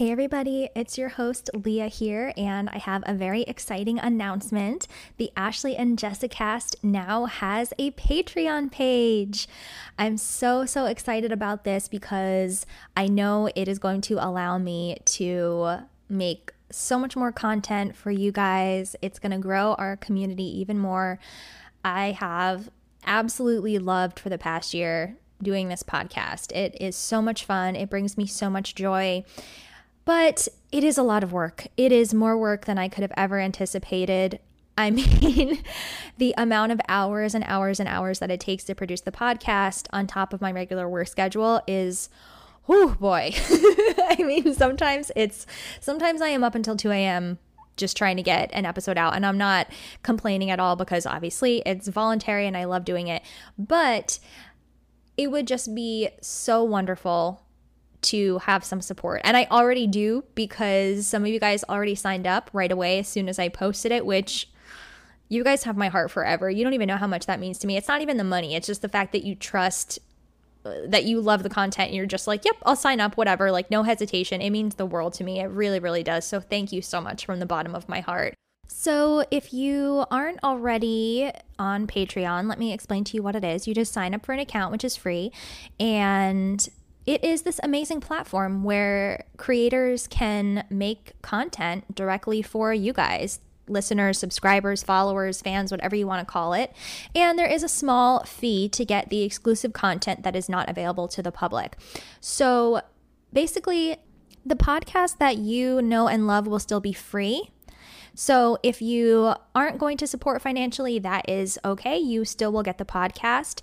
Hey, everybody, it's your host, Lia here, and I have a very exciting announcement. The Ashlee and Jessicast now has a Patreon page. I'm so, so excited about this because I know it is going to allow me to make so much more content for you guys. It's going to grow our community even more. I have absolutely loved for the past year doing this podcast. It is so much fun, it brings me so much joy. But it is a lot of work. It is more work than I could have ever anticipated. I mean, the amount of hours and hours and hours that it takes to produce the podcast on top of my regular work schedule is, oh boy. I mean, sometimes it's, sometimes I am up until 2 a.m. just trying to get an episode out. And I'm not complaining at all because obviously it's voluntary and I love doing it. But it would just be so wonderful to have some support. And I already do because some of you guys already signed up right away as soon as I posted it, which you guys have my heart forever. You don't even know how much that means to me. It's not even the money, it's just the fact that you trust that you love the content and you're just like, yep, I'll sign up, whatever. Like, no hesitation. It means the world to me. It really, really does. So, thank you so much from the bottom of my heart. So, if you aren't already on Patreon, let me explain to you what it is. You just sign up for an account, which is free, and it is this amazing platform where creators can make content directly for you guys listeners, subscribers, followers, fans, whatever you want to call it. And there is a small fee to get the exclusive content that is not available to the public. So basically, the podcast that you know and love will still be free. So if you aren't going to support financially, that is okay. You still will get the podcast.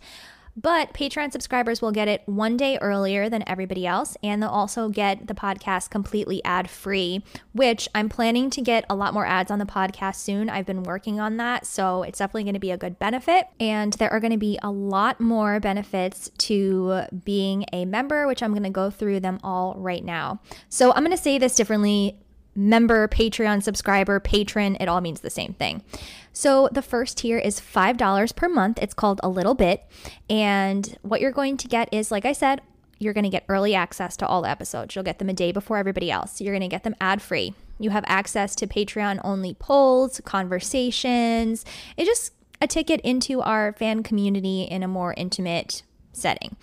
But Patreon subscribers will get it one day earlier than everybody else, and they'll also get the podcast completely ad free, which I'm planning to get a lot more ads on the podcast soon. I've been working on that, so it's definitely going to be a good benefit. And there are going to be a lot more benefits to being a member, which I'm going to go through them all right now. So I'm going to say this differently member, Patreon subscriber, patron, it all means the same thing. So the first tier is $5 per month. It's called a little bit. And what you're going to get is, like I said, you're going to get early access to all the episodes. You'll get them a day before everybody else. You're going to get them ad free. You have access to Patreon only polls, conversations. It's just a ticket into our fan community in a more intimate setting.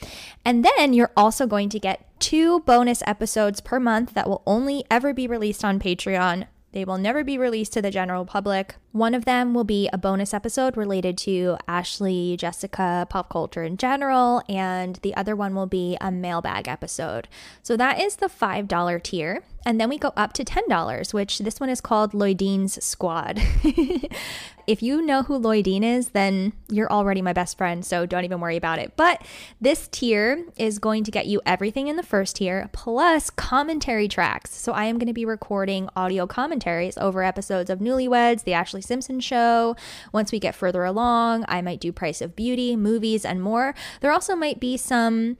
And then you're also going to get two bonus episodes per month that will only ever be released on Patreon. They will never be released to the general public. One of them will be a bonus episode related to Ashlee, Jessica, pop culture in general, and the other one will be a mailbag episode. So that is the $5 tier. And then we go up to $10, which this one is called Lloydine's Squad. if you know who Lloydine is, then you're already my best friend, so don't even worry about it. But this tier is going to get you everything in the first tier plus commentary tracks. So I am going to be recording audio commentaries over episodes of Newlyweds, The Ashlee Simpson Show. Once we get further along, I might do Price of Beauty, movies, and more. There also might be some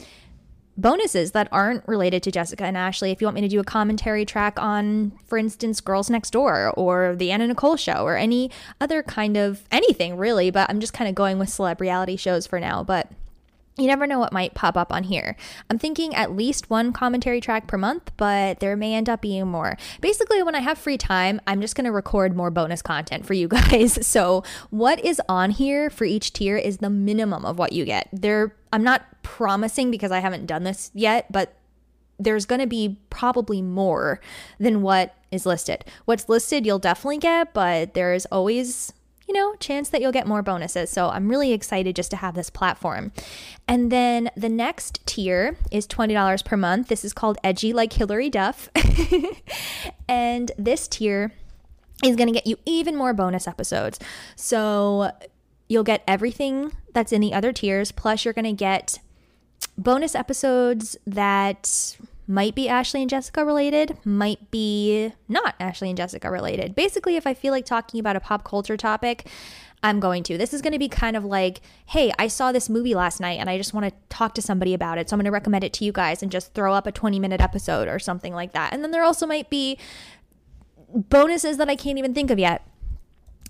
bonuses that aren't related to Jessica and Ashlee. If you want me to do a commentary track on, for instance, Girls Next Door or The Anna Nicole Show or any other kind of anything really, but I'm just kind of going with celeb reality shows for now. But you never know what might pop up on here. I'm thinking at least one commentary track per month, but there may end up being more. Basically, when I have free time, I'm just going to record more bonus content for you guys. So, what is on here for each tier is the minimum of what you get. There I'm not promising because I haven't done this yet, but there's going to be probably more than what is listed. What's listed you'll definitely get, but there is always you know, chance that you'll get more bonuses. So I'm really excited just to have this platform. And then the next tier is $20 per month. This is called Edgy Like Hilary Duff. and this tier is going to get you even more bonus episodes. So you'll get everything that's in the other tiers, plus you're going to get bonus episodes that might be Ashlee and Jessica related, might be not Ashlee and Jessica related. Basically, if I feel like talking about a pop culture topic, I'm going to. This is going to be kind of like, hey, I saw this movie last night and I just want to talk to somebody about it. So I'm going to recommend it to you guys and just throw up a 20 minute episode or something like that. And then there also might be bonuses that I can't even think of yet.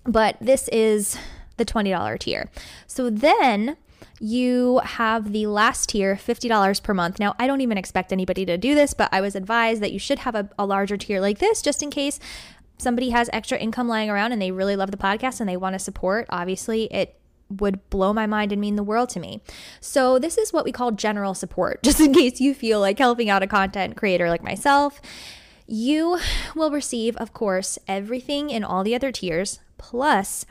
But this is the $20 tier. So then you have the last tier, $50 per month. Now, I don't even expect anybody to do this, but I was advised that you should have a, a larger tier like this just in case somebody has extra income lying around and they really love the podcast and they want to support. Obviously, it would blow my mind and mean the world to me. So, this is what we call general support, just in case you feel like helping out a content creator like myself. You will receive, of course, everything in all the other tiers, plus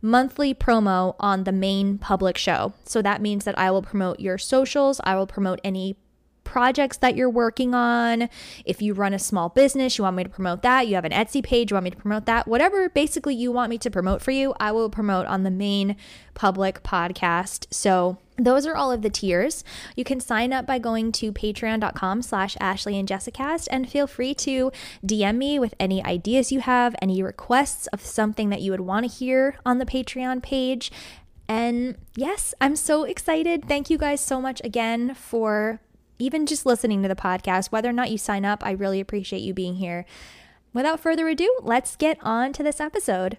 monthly promo on the main public show. So that means that I will promote your socials, I will promote any projects that you're working on. If you run a small business, you want me to promote that. You have an Etsy page, you want me to promote that. Whatever basically you want me to promote for you, I will promote on the main public podcast. So those are all of the tiers. You can sign up by going to patreon.com slash Ashlee and Jessicast and feel free to DM me with any ideas you have, any requests of something that you would want to hear on the Patreon page. And yes, I'm so excited. Thank you guys so much again for even just listening to the podcast, whether or not you sign up, I really appreciate you being here. Without further ado, let's get on to this episode.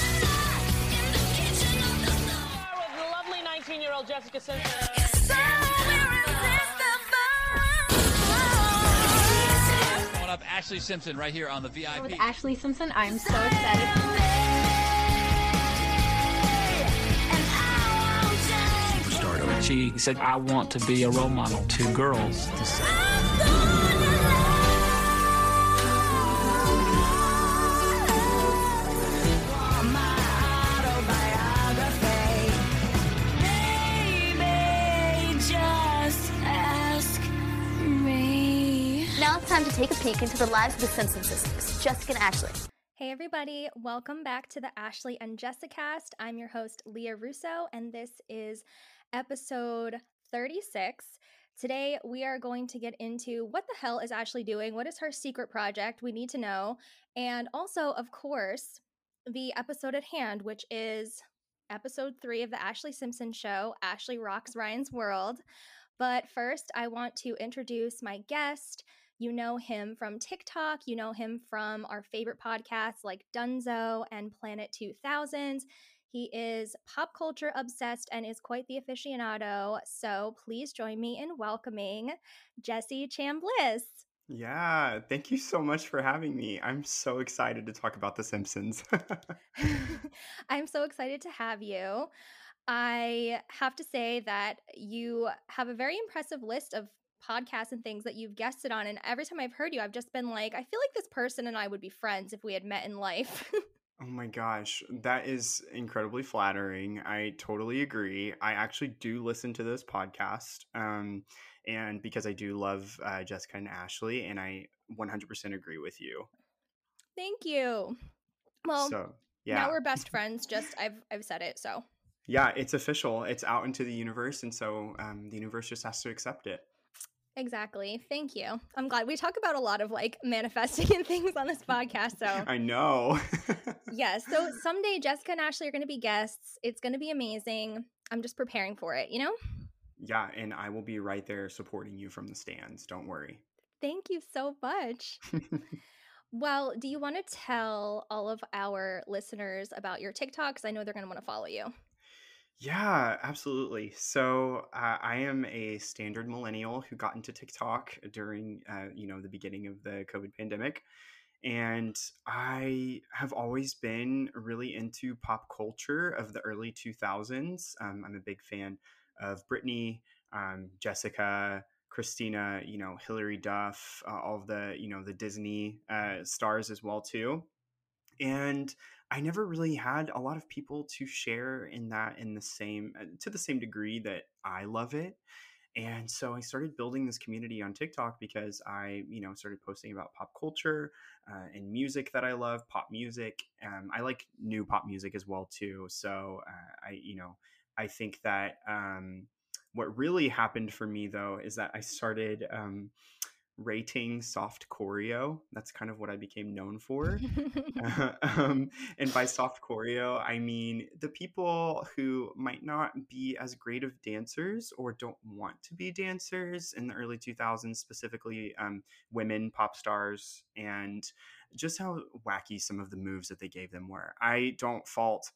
Lovely 19-year-old Jessica Simpson. So irresistible. Coming up, Ashlee Simpson right here on the VIP. with Ashlee Simpson. I'm so excited. Stardom. She said, I want to be a role model to girls. To take a peek into the lives of the Simpson sisters, Jessica and Ashlee. Hey, everybody, welcome back to the Ashlee and Jessicast. I'm your host, Lia Russo, and this is episode 36. Today, we are going to get into what the hell is Ashlee doing? What is her secret project? We need to know. And also, of course, the episode at hand, which is episode three of the Ashlee Simpson Show Ashlee Rocks Ryan's World. But first, I want to introduce my guest. You know him from TikTok. You know him from our favorite podcasts like Dunzo and Planet 2000s. He is pop culture obsessed and is quite the aficionado. So please join me in welcoming Jesse Chambliss. Yeah, thank you so much for having me. I'm so excited to talk about The Simpsons. I'm so excited to have you. I have to say that you have a very impressive list of podcasts and things that you've guested on. And every time I've heard you, I've just been like, I feel like this person and I would be friends if we had met in life. oh my gosh, that is incredibly flattering. I totally agree. I actually do listen to this podcast. Um, and because I do love uh, Jessica and Ashlee, and I 100% agree with you. Thank you. Well, so, yeah. now we're best friends. Just I've I've said it. So yeah, it's official. It's out into the universe, and so um, the universe just has to accept it. Exactly. Thank you. I'm glad we talk about a lot of like manifesting and things on this podcast. So I know. yes. So someday Jessica and Ashlee are going to be guests. It's going to be amazing. I'm just preparing for it, you know? Yeah. And I will be right there supporting you from the stands. Don't worry. Thank you so much. well, do you want to tell all of our listeners about your TikToks? I know they're going to want to follow you. Yeah, absolutely. So uh, I am a standard millennial who got into TikTok during, uh, you know, the beginning of the COVID pandemic, and I have always been really into pop culture of the early 2000s. Um, I'm a big fan of Britney, um, Jessica, Christina, you know, Hilary Duff, uh, all of the, you know, the Disney uh, stars as well too. And I never really had a lot of people to share in that in the same uh, to the same degree that I love it. And so I started building this community on TikTok because I, you know, started posting about pop culture uh, and music that I love, pop music. Um, I like new pop music as well too. So uh, I, you know, I think that um, what really happened for me though is that I started um, rating soft choreo. That's kind of what I became known for. um, and by soft choreo, I mean the people who might not be as great of dancers or don't want to be dancers in the early 2000s, specifically um, women pop stars, and just how wacky some of the moves that they gave them were. I don't fault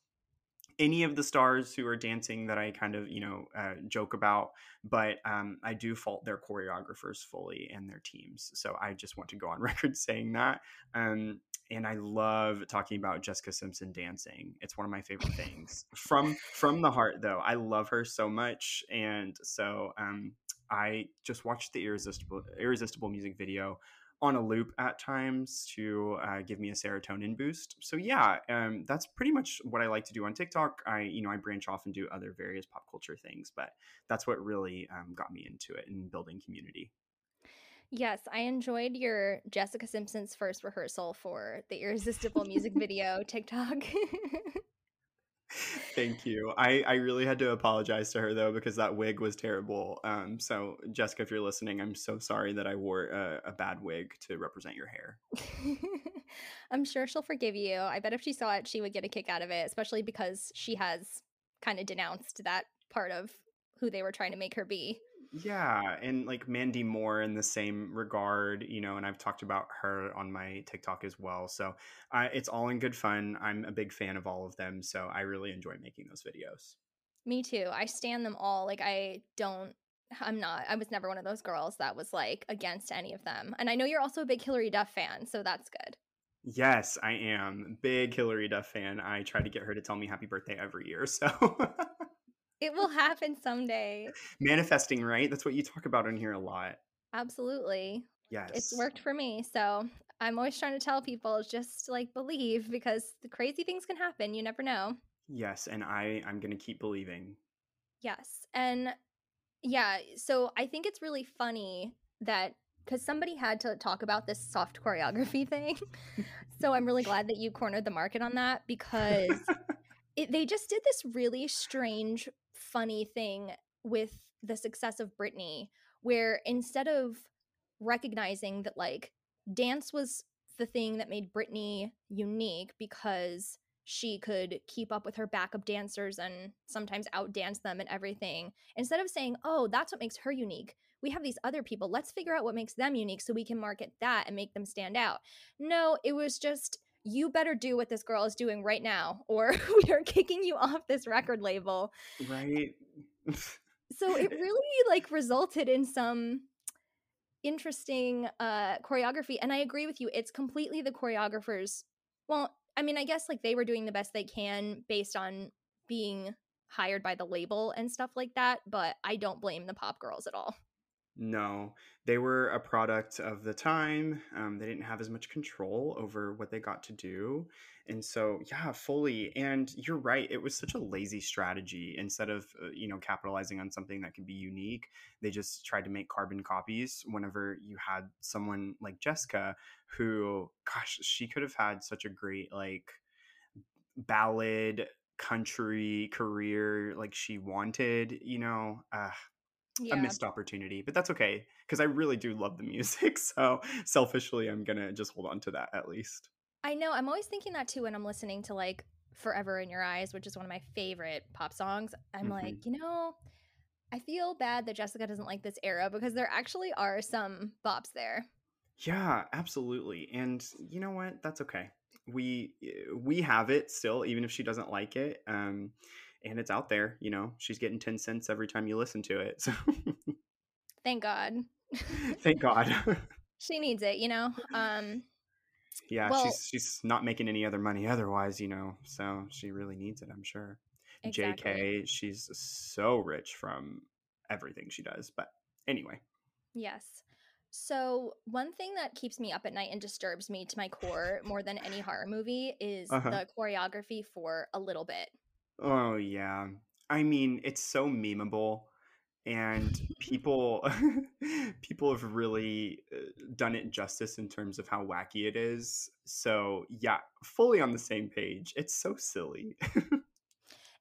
any of the stars who are dancing that I kind of, you know, uh, joke about, but um, I do fault their choreographers fully and their teams. So I just want to go on record saying that. Um, and I love talking about Jessica Simpson dancing. It's one of my favorite things from from the heart, though. I love her so much, and so um, I just watched the irresistible irresistible music video on a loop at times to uh, give me a serotonin boost. So yeah, um, that's pretty much what I like to do on TikTok. I you know I branch off and do other various pop culture things, but that's what really um, got me into it and building community. Yes, I enjoyed your Jessica Simpson's first rehearsal for the Irresistible music video TikTok. Thank you. I, I really had to apologize to her though because that wig was terrible. Um, so Jessica, if you're listening, I'm so sorry that I wore a, a bad wig to represent your hair. I'm sure she'll forgive you. I bet if she saw it, she would get a kick out of it, especially because she has kind of denounced that part of who they were trying to make her be. Yeah, and like Mandy Moore in the same regard, you know, and I've talked about her on my TikTok as well. So uh, it's all in good fun. I'm a big fan of all of them, so I really enjoy making those videos. Me too. I stand them all. Like I don't I'm not I was never one of those girls that was like against any of them. And I know you're also a big Hilary Duff fan, so that's good. Yes, I am. Big Hilary Duff fan. I try to get her to tell me happy birthday every year. So It will happen someday. manifesting, right? That's what you talk about in here a lot. Absolutely. Yes. It's worked for me. So I'm always trying to tell people just like believe because the crazy things can happen. You never know. Yes, and I I'm going to keep believing. Yes. And yeah, so I think it's really funny that because somebody had to talk about this soft choreography thing. so I'm really glad that you cornered the market on that because it, they just did this really strange, funny thing with the success of Britney, where instead of recognizing that like dance was the thing that made Britney unique because she could keep up with her backup dancers and sometimes outdance them and everything. Instead of saying, oh, that's what makes her unique, we have these other people. Let's figure out what makes them unique so we can market that and make them stand out. No, it was just, you better do what this girl is doing right now, or we are kicking you off this record label. Right? So it really like resulted in some interesting uh choreography and i agree with you it's completely the choreographers well i mean i guess like they were doing the best they can based on being hired by the label and stuff like that but i don't blame the pop girls at all No, they were a product of the time. Um, they didn't have as much control over what they got to do. And so, yeah, fully. And you're right. It was such a lazy strategy. Instead of, uh, you know, capitalizing on something that could be unique, they just tried to make carbon copies whenever you had someone like Jessica, who, gosh, she could have had such a great, like, ballad country career like she wanted you know uh, a missed opportunity, but that's okay because I really do love the music. So selfishly, I'm gonna just hold on to that at least. I know. I'm always thinking that too when I'm listening to like Forever in Your Eyes, which is one of my favorite pop songs. I'm Mhm. like, you know, I feel bad that Jessica doesn't like this era because there actually are some bops there. Yeah, absolutely. And you know what? That's okay. We we have it still, even if she doesn't like it. Um, and it's out there. You know, she's getting ten cents every time you listen to it. So Thank God. thank God. she needs it, you know? Um, yeah, Well- she's she's not making any other money otherwise. You know, so she really needs it. I'm sure. Exactly. JK, she's so rich from everything she does. But anyway. yes. So, one thing that keeps me up at night and disturbs me to my core more than any horror movie is Uh-huh. the choreography for a little bit. Oh yeah. I mean, it's so memeable and people people have really uh, done it justice in terms of how wacky it is. So yeah, fully on the same page. It's so silly.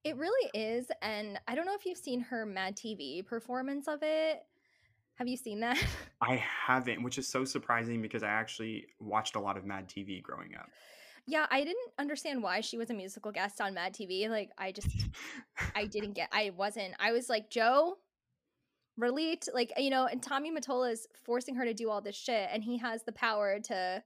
It really is. And I don't know if you've seen her Mad TV performance of it. Have you seen that? I haven't, which is so surprising because I actually watched a lot of Mad TV growing up. Yeah, I didn't understand why she was a musical guest on Mad TV. Like, I just, I didn't get, I wasn't, I was like, Joe, relate. Like, you know, and Tommy Mottola is forcing her to do all this shit, and he has the power to,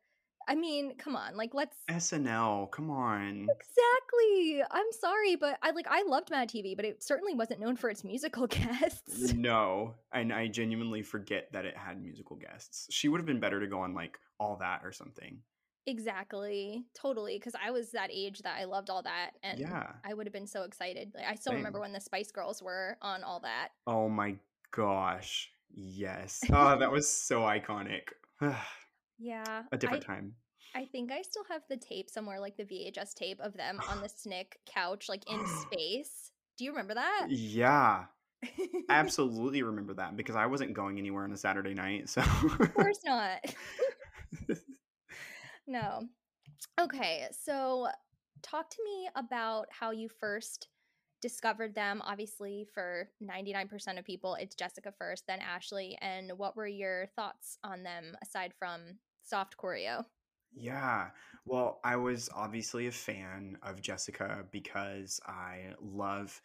I mean, come on, like, let's. SNL, come on. Exactly. I'm sorry, but I like I loved Mad TV, but it certainly wasn't known for its musical guests. No, and I genuinely forget that it had musical guests. She would have been better to go on like all that or something. Exactly. Totally. Because I was that age that I loved all that. And Yeah. I would have been so excited. Like, I still remember when the Spice Girls were on all that. Oh my gosh. Yes. Oh, that was so iconic. Yeah. A different I, time. I think I still have the tape somewhere, like the VHS tape of them on the Snick couch, like in space. Do you remember that? Yeah. Absolutely remember that because I wasn't going anywhere on a Saturday night. So of course not. no. Okay, so talk to me about how you first discovered them. Obviously, for 99% of people, it's Jessica first, then Ashlee. And what were your thoughts on them aside from soft choreo? Yeah. Well, I was obviously a fan of Jessica because I love,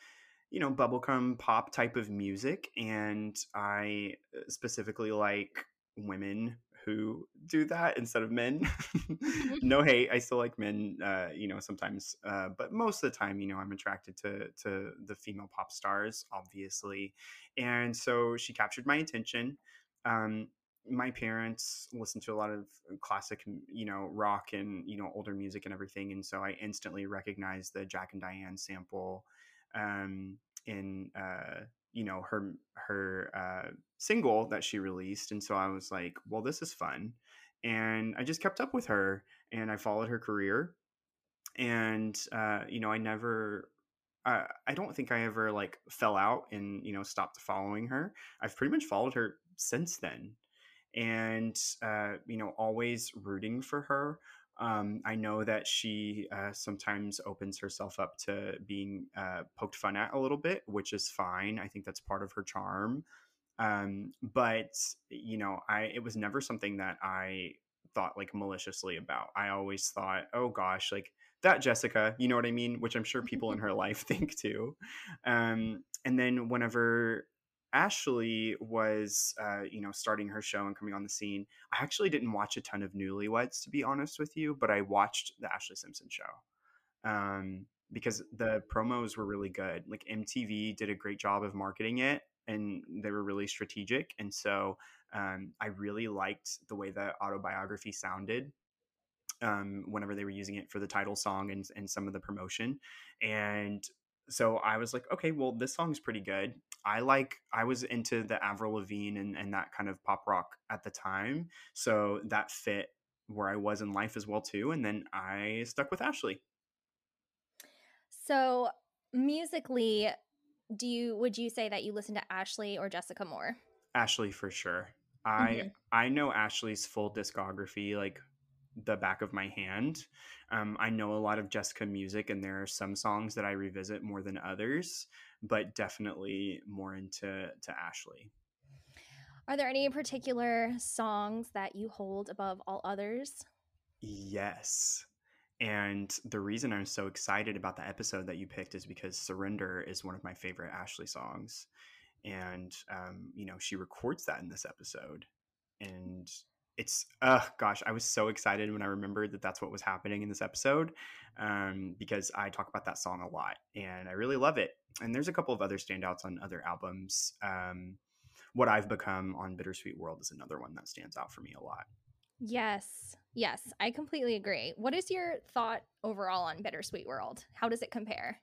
you know, bubblegum pop type of music. And I uh, specifically like women who do that instead of men. no hate. I still like men, uh, you know, sometimes. Uh, but most of the time, you know, I'm attracted to, to the female pop stars, obviously. And so she captured my attention. Um, my parents listened to a lot of classic you know rock and you know older music and everything and so i instantly recognized the jack and diane sample um in uh you know her her uh single that she released and so i was like well this is fun and i just kept up with her and i followed her career and uh you know i never uh, I don't think I ever like fell out and you know stopped following her. I've pretty much followed her since then and uh, you know always rooting for her um, i know that she uh, sometimes opens herself up to being uh, poked fun at a little bit which is fine i think that's part of her charm. Um, but you know i it was never something that i thought like maliciously about. I always thought oh gosh like that jessica you know what i mean? Which i'm sure people in her life think too. Um, and then whenever Ashlee was, uh, you know, starting her show and coming on the scene. I actually didn't watch a ton of Newlyweds, to be honest with you, but I watched the Ashlee Simpson show um, because the promos were really good. Like MTV did a great job of marketing it, and they were really strategic. And so um, I really liked the way the autobiography sounded um, whenever they were using it for the title song and, and some of the promotion. And so I was like, okay, well, this song's pretty good. I like, I was into the Avril Lavigne and, and that kind of pop rock at the time. So that fit where I was in life as well, too. And then I stuck with Ashlee. So, musically, do you would you say that you listen to Ashlee or Jessica more? Ashlee for sure. I I know Ashlee's full discography like the back of my hand. Um, I know a lot of Jessica music, and there are some songs that I revisit more than others, but definitely more into to Ashlee. Are there any particular songs that you hold above all others? Yes. And the reason I'm so excited about the episode that you picked is because Surrender is one of my favorite Ashlee songs. And, um, you know, she records that in this episode. And it's, uh, gosh, I was so excited when I remembered that that's what was happening in this episode um, because I talk about that song a lot and I really love it. And there's a couple of other standouts on other albums. Um, what I've become on Bittersweet World is another one that stands out for me a lot. Yes. Yes, I completely agree. What is your thought overall on Bittersweet World? How does it compare?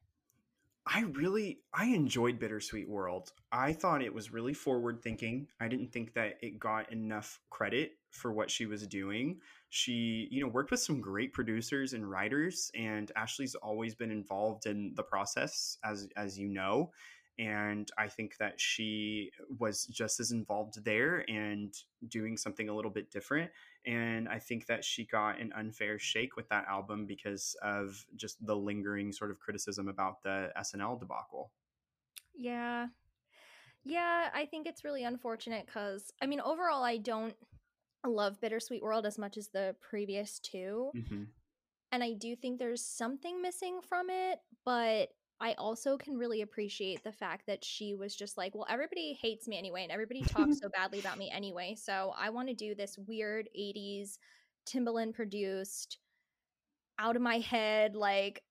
I really I enjoyed Bittersweet World. I thought it was really forward thinking. I didn't think that it got enough credit for what she was doing. She, you know, worked with some great producers and writers and Ashlee's always been involved in the process as as you know. and I think that she was just as involved there and doing something a little bit different. And I think that she got an unfair shake with that album because of just the lingering sort of criticism about the SNL debacle. Yeah. Yeah, I think it's really unfortunate because, I mean, overall, I don't love Bittersweet World as much as the previous two. Mm-hmm. And I do think there's something missing from it, but I also can really appreciate the fact that she was just like, well, everybody hates me anyway, and everybody talks so badly about me anyway. So I want to do this weird 80s Timbaland produced, out of my head, like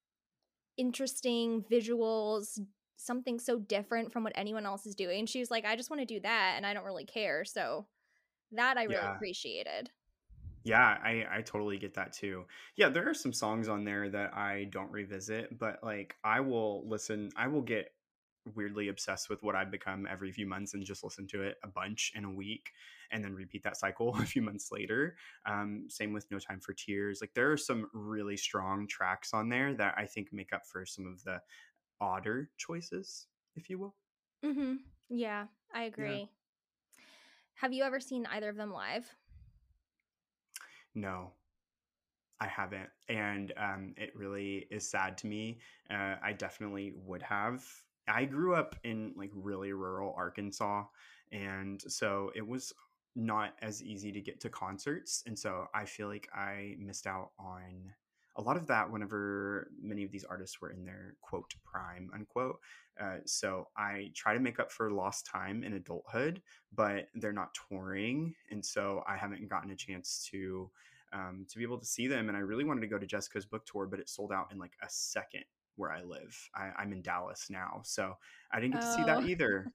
interesting visuals, something so different from what anyone else is doing. She was like, I just want to do that, and I don't really care. So that I really Yeah. appreciated. Yeah, I, I totally get that too. Yeah, there are some songs on there that I don't revisit, but like I will listen, I will get weirdly obsessed with what I've become every few months and just listen to it a bunch in a week and then repeat that cycle a few months later. Um, same with No Time for Tears. Like there are some really strong tracks on there that I think make up for some of the odder choices, if you will. Mm-hmm. Yeah, I agree. Have you ever seen either of them live? No, I haven't. And um, it really is sad to me. Uh, I definitely would have. I grew up in like really rural Arkansas. And so it was not as easy to get to concerts. And so I feel like I missed out on a lot of that whenever many of these artists were in their quote prime unquote. Uh, so I try to make up for lost time in adulthood, but they're not touring, and so I haven't gotten a chance to um, to be able to see them. And I really wanted to go to Jessica's book tour, but it sold out in like a second where I live. I, I'm in Dallas now, so I didn't get to see Oh. that either.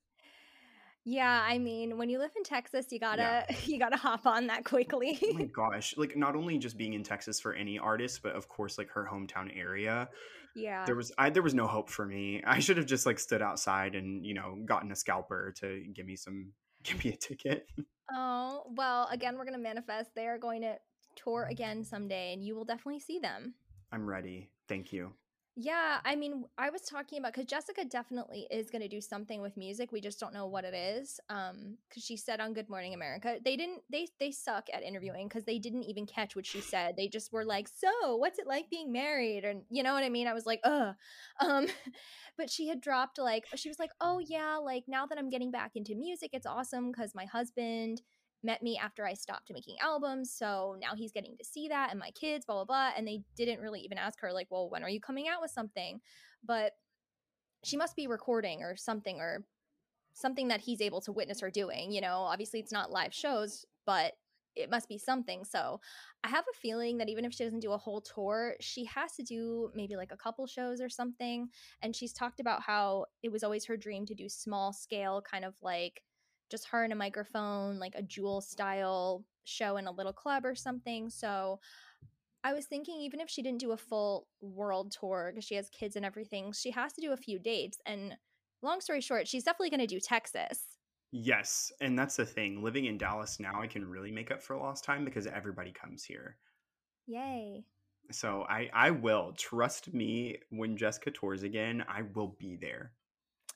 Yeah, I mean, when you live in Texas, you gotta Yeah. you gotta hop on that quickly. oh my gosh like not only just being in texas for any artist but of course like her hometown area yeah. there was I, there was no hope for me i should have just like stood outside and you know gotten a scalper to give me some give me a ticket Oh, well, again, we're gonna manifest. They are going to tour again someday, and you will definitely see them. i'm ready thank you Yeah, I mean, I was talking about because Jessica definitely is going to do something with music. We just don't know what it is. Um, because she said on Good Morning America, they didn't they they suck at interviewing because they didn't even catch what she said. They just were like, "So, what's it like being married?" And you know what I mean. I was like, "Ugh," um, but she had dropped like she was like, "Oh yeah, like now that I'm getting back into music, it's awesome because my husband." Met me after I stopped making albums. So now he's getting to see that and my kids, blah, blah, blah. And they didn't really even ask her, like, well, when are you coming out with something? But she must be recording or something or something that he's able to witness her doing. You know, obviously it's not live shows, but it must be something. So I have a feeling that even if she doesn't do a whole tour, she has to do maybe like a couple shows or something. And she's talked about how it was always her dream to do small scale, kind of like just her and a microphone, like a jewel style show in a little club or something. So I was thinking, even if she didn't do a full world tour because she has kids and everything, she has to do a few dates. And long story short, she's definitely going to do Texas. yes and that's the thing living in dallas now i can really make up for lost time because everybody comes here Yay. so i i will trust me when jessica tours again i will be there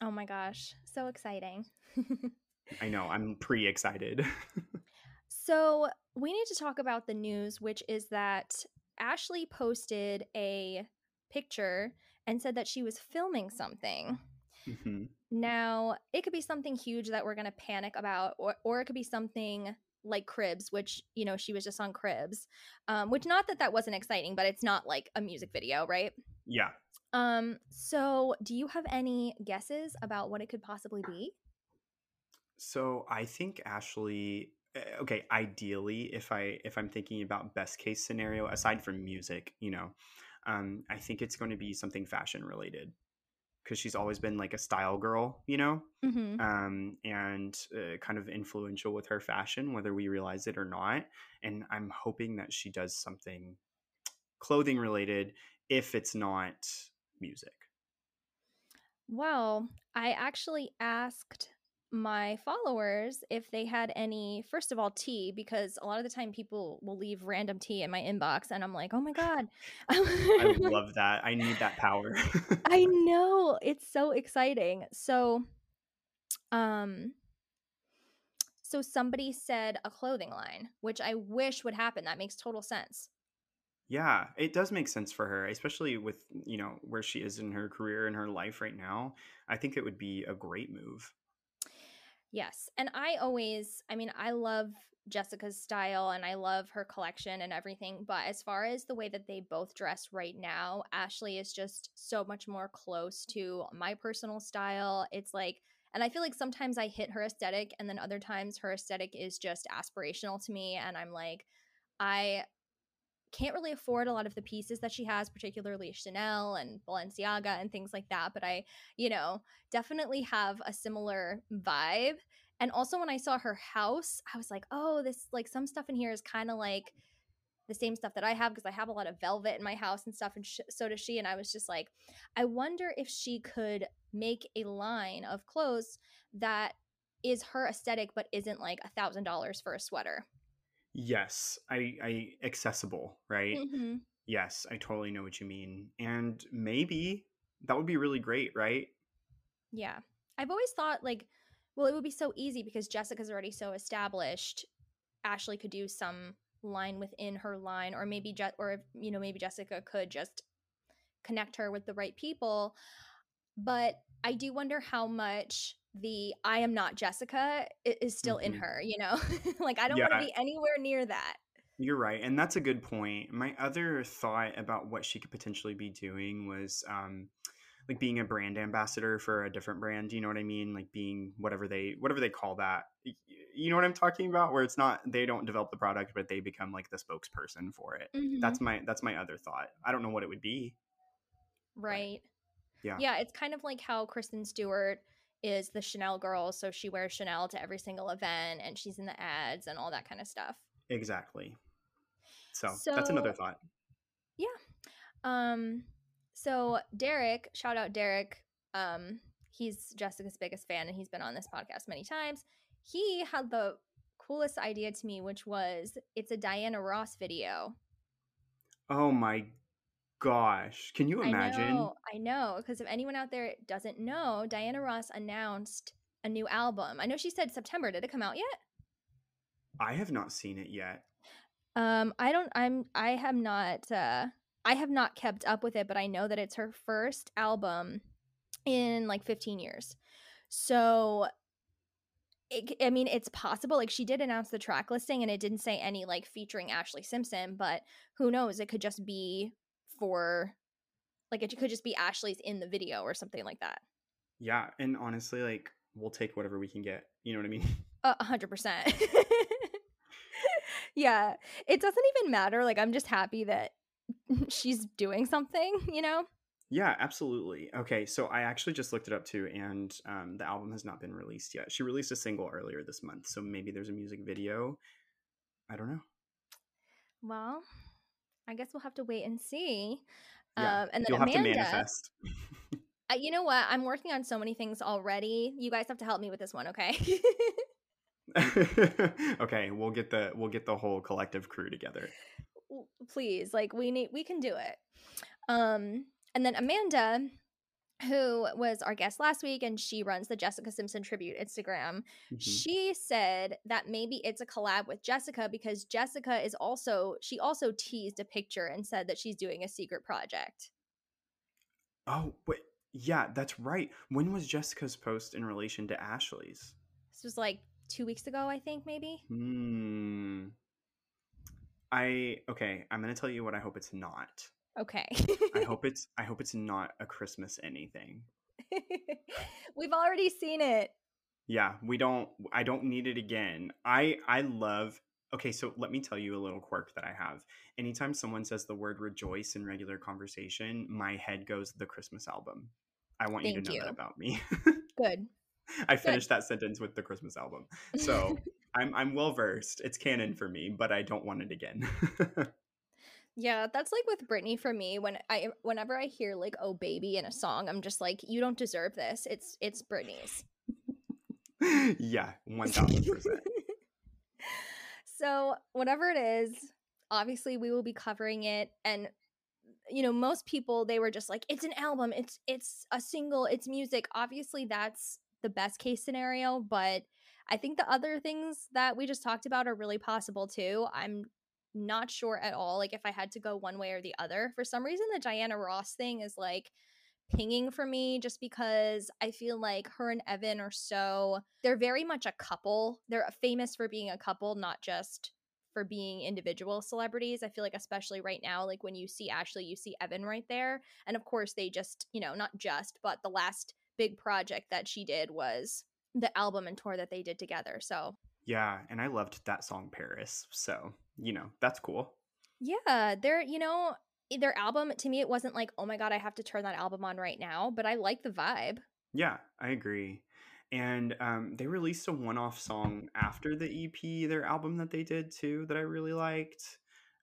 Oh my gosh. So exciting. i know i'm pretty excited So, we need to talk about the news, which is that Ashlee posted a picture and said that she was filming something. Mhm. Now, it could be something huge that we're going to panic about, or, or it could be something like Cribs, which, you know, she was just on Cribs, um, which not that that wasn't exciting, but it's not like a music video, right? yeah Um, so do you have any guesses about what it could possibly be? So I think Ashlee uh, okay, ideally if I if I'm thinking about best case scenario aside from music, you know, um I think it's going to be something fashion related because she's always been like a style girl, you know, Mm-hmm. um, and uh, kind of influential with her fashion, whether we realize it or not. And I'm hoping that she does something clothing related if it's not music. Well, I actually asked my followers if they had any first of all tea because a lot of the time people will leave random tea in my inbox and I'm like, "Oh my god." I love that. I need that power. I know. It's so exciting. So um so somebody said a clothing line, which I wish would happen. That makes total sense. Yeah, it does make sense for her, especially with, you know, where she is in her career and her life right now. I think it would be a great move. Yes. And I always, I mean, I love Jessica's style and I love her collection and everything. But as far as the way that they both dress right now, Ashlee is just so much more close to my personal style. It's like, and I feel like sometimes I hit her aesthetic, and then other times her aesthetic is just aspirational to me. And I'm like, I can't really afford a lot of the pieces that she has, particularly Chanel and Balenciaga and things like that. But I, you know, definitely have a similar vibe. And also when I saw her house, I was like, oh, this like some stuff in here is kind of like the same stuff that I have because I have a lot of velvet in my house and stuff, and sh- so does she. And I was just like, I wonder if she could make a line of clothes that is her aesthetic but isn't like a thousand dollars for a sweater. Yes, I, I accessible, right? Mm-hmm. Yes, I totally know what you mean. And maybe that would be really great, right? Yeah. I've always thought like, well, it would be so easy because Jessica's already so established. Ashlee could do some line within her line, or maybe Je- or you know maybe Jessica could just connect her with the right people. But I do wonder how much the I am not Jessica is still in Mhm. her. You know, like I don't want to be anywhere near that. You're right, and that's a good point. My other thought about what she could potentially be doing was um like being a brand ambassador for a different brand, you know what I mean? Like being whatever they whatever they call that. You know what I'm talking about where it's not they don't develop the product but they become like the spokesperson for it. Mhm. That's my that's my other thought. I don't know what it would be. Right. Yeah. Yeah, it's kind of like how Kristen Stewart is the Chanel girl, so she wears Chanel to every single event and she's in the ads and all that kind of stuff. Exactly. So, that's another thought. Yeah. Um so Derek, shout out Derek. Um he's Jessica's biggest fan and he's been on this podcast many times. He had the coolest idea to me which was it's a Diana Ross video. Oh my gosh. Can you I imagine? know, I know, because if anyone out there doesn't know, Diana Ross announced a new album. I know she said September. Did it come out yet? I have not seen it yet. Um, I don't. I'm. I have not. Uh, I have not kept up with it, but I know that it's her first album in like 15 years. So, it, I mean, it's possible. Like she did announce the track listing, and it didn't say any like featuring Ashlee Simpson, but who knows? It could just be for, like, it could just be Ashlee's in the video or something like that. Yeah, and honestly like we'll take whatever we can get. You know what I mean? A hundred percent. Yeah, it doesn't even matter. Like, I'm just happy that she's doing something. You know. Yeah, absolutely. Okay, so I actually just looked it up too, and um, the album has not been released yet. She released a single earlier this month, so maybe there's a music video. I don't know. Well, I guess we'll have to wait and see. Yeah, um, and then you'll Amanda, have to manifest. uh, you know what? I'm working on so many things already. You guys have to help me with this one, okay? okay, we'll get the we'll get the whole collective crew together. Please, like we need, we can do it. Um, and then Amanda, who was our guest last week, and she runs the Jessica Simpson tribute Instagram. Mhm. She said that maybe it's a collab with Jessica because Jessica is also she also teased a picture and said that she's doing a secret project. Oh, wait, yeah, that's right. When was Jessica's post in relation to Ashlee's? This was like two weeks ago, I think, maybe. Hmm. I okay. I'm gonna tell you what I hope it's not. Okay. I hope it's I hope it's not a Christmas anything. We've already seen it. Yeah, we don't I don't need it again. I I love Okay, so let me tell you a little quirk that I have. Anytime someone says the word rejoice in regular conversation, my head goes the Christmas album. I want you to know you. that about me. Good. I finished that sentence with the Christmas album. So, I'm I'm well versed. It's canon for me, but I don't want it again. Yeah, that's like with Britney for me. When I whenever I hear like "Oh Baby" in a song, I'm just like, you don't deserve this. It's it's Britney's. yeah, one thousand percent. So, whatever it is, obviously we will be covering it and you know, most people they were just like it's an album, it's it's a single, it's music. Obviously that's the best case scenario, but I think the other things that we just talked about are really possible too. I'm not sure at all like if I had to go one way or the other. For some reason the Diana Ross thing is like pinging for me just because I feel like her and Evan are so they're very much a couple. They're famous for being a couple, not just for being individual celebrities. I feel like especially right now like when you see Ashlee, you see Evan right there. And of course they just, you know, not just, but the last big project that she did was the album and tour that they did together. So, Yeah, and I loved that song Paris. So, you know, that's cool. yeah, they're, you know, their album to me it wasn't like, "Oh my god, I have to turn that album on right now," but I like the vibe. Yeah, I agree. And um, they released a one-off song after the EP, their album that they did too, that I really liked.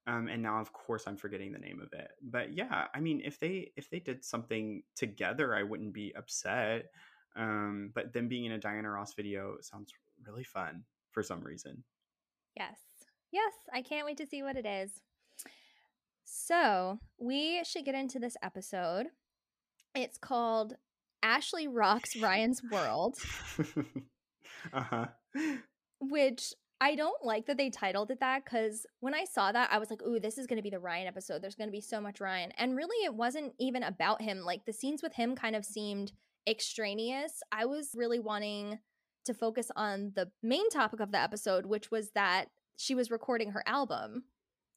Um, and now, of course, I'm forgetting the name of it. But yeah, I mean, if they if they did something together, I wouldn't be upset. Um, but them being in a Diana Ross video sounds really fun for some reason. Yes. Yes, I can't wait to see what it is. So, we should get into this episode. It's called Ashlee Rocks Ryan's World, uh huh. which I don't like that they titled it that because when I saw that, I was like, ooh, this is going to be the Ryan episode. There's going to be so much Ryan. And really, it wasn't even about him. Like, the scenes with him kind of seemed extraneous. I was really wanting to focus on the main topic of the episode, which was that she was recording her album.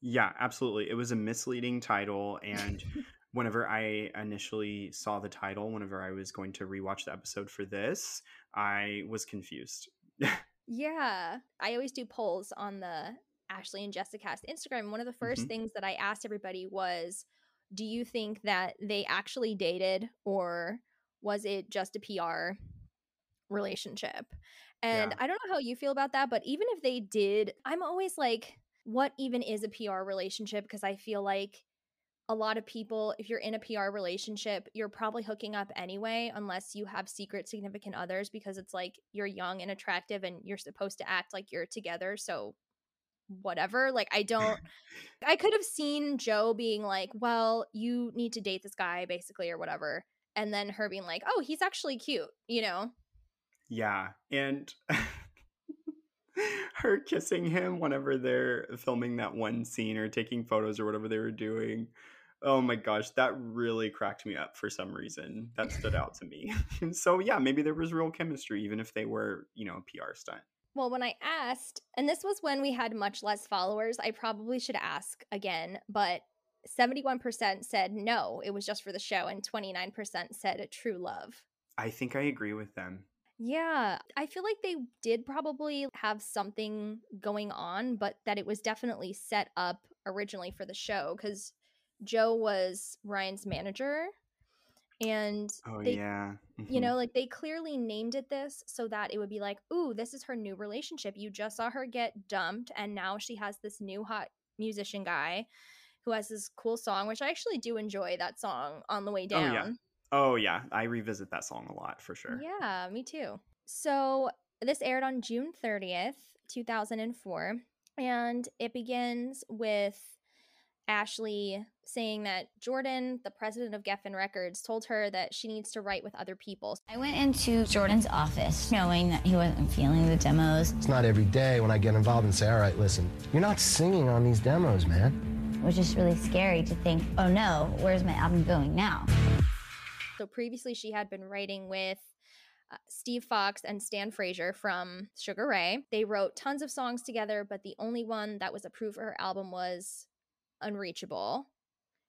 Yeah, absolutely. It was a misleading title. And whenever I initially saw the title, whenever I was going to rewatch the episode for this, I was confused. Yeah. I always do polls on the Ashlee and Jessicast Instagram. One of the 1st Mhm. things that I asked everybody was do you think that they actually dated or was it just a PR relationship? And Yeah. I don't know how you feel about that, but even if they did, I'm always like, what even is a PR relationship? Because I feel like a lot of people, if you're in a PR relationship, you're probably hooking up anyway, unless you have secret significant others, because it's like you're young and attractive and you're supposed to act like you're together. So, whatever. Like, I don't, I could have seen Joe being like, well, you need to date this guy, basically, or whatever. And then her being like, oh, he's actually cute, you know? Yeah. And her kissing him whenever they're filming that one scene or taking photos or whatever they were doing. Oh my gosh, that really cracked me up for some reason. That stood out to me. so yeah, maybe there was real chemistry, even if they were, you know, a PR stunt. Well, when I asked, and this was when we had much less followers, I probably should ask again, but 71% said no, it was just for the show, and 29% said a true love. I think I agree with them. Yeah, I feel like they did probably have something going on, but that it was definitely set up originally for the show because Joe was Ryan's manager. And Oh they yeah. you Mhm. know, like they clearly named it this so that it would be like, ooh, this is her new relationship. You just saw her get dumped, and now she has this new hot musician guy who has this cool song, which I actually do enjoy that song on the way Oh, down. yeah. Oh yeah, I revisit that song a lot for sure. Yeah, me too. So this aired on June 30th, 2004, and it begins with Ashlee saying that Jordan, the president of Geffen Records, told her that she needs to write with other people. I went into Jordan's office knowing that he wasn't feeling the demos, It's not every day when I get involved and say, all right, listen, you're not singing on these demos, man. It was just really scary to think, oh no, where's my album going now? So previously, she had been writing with uh, Steve Fox and Stan Frazier from Sugar Ray. They wrote tons of songs together, but the only one that was approved for her album was Unreachable,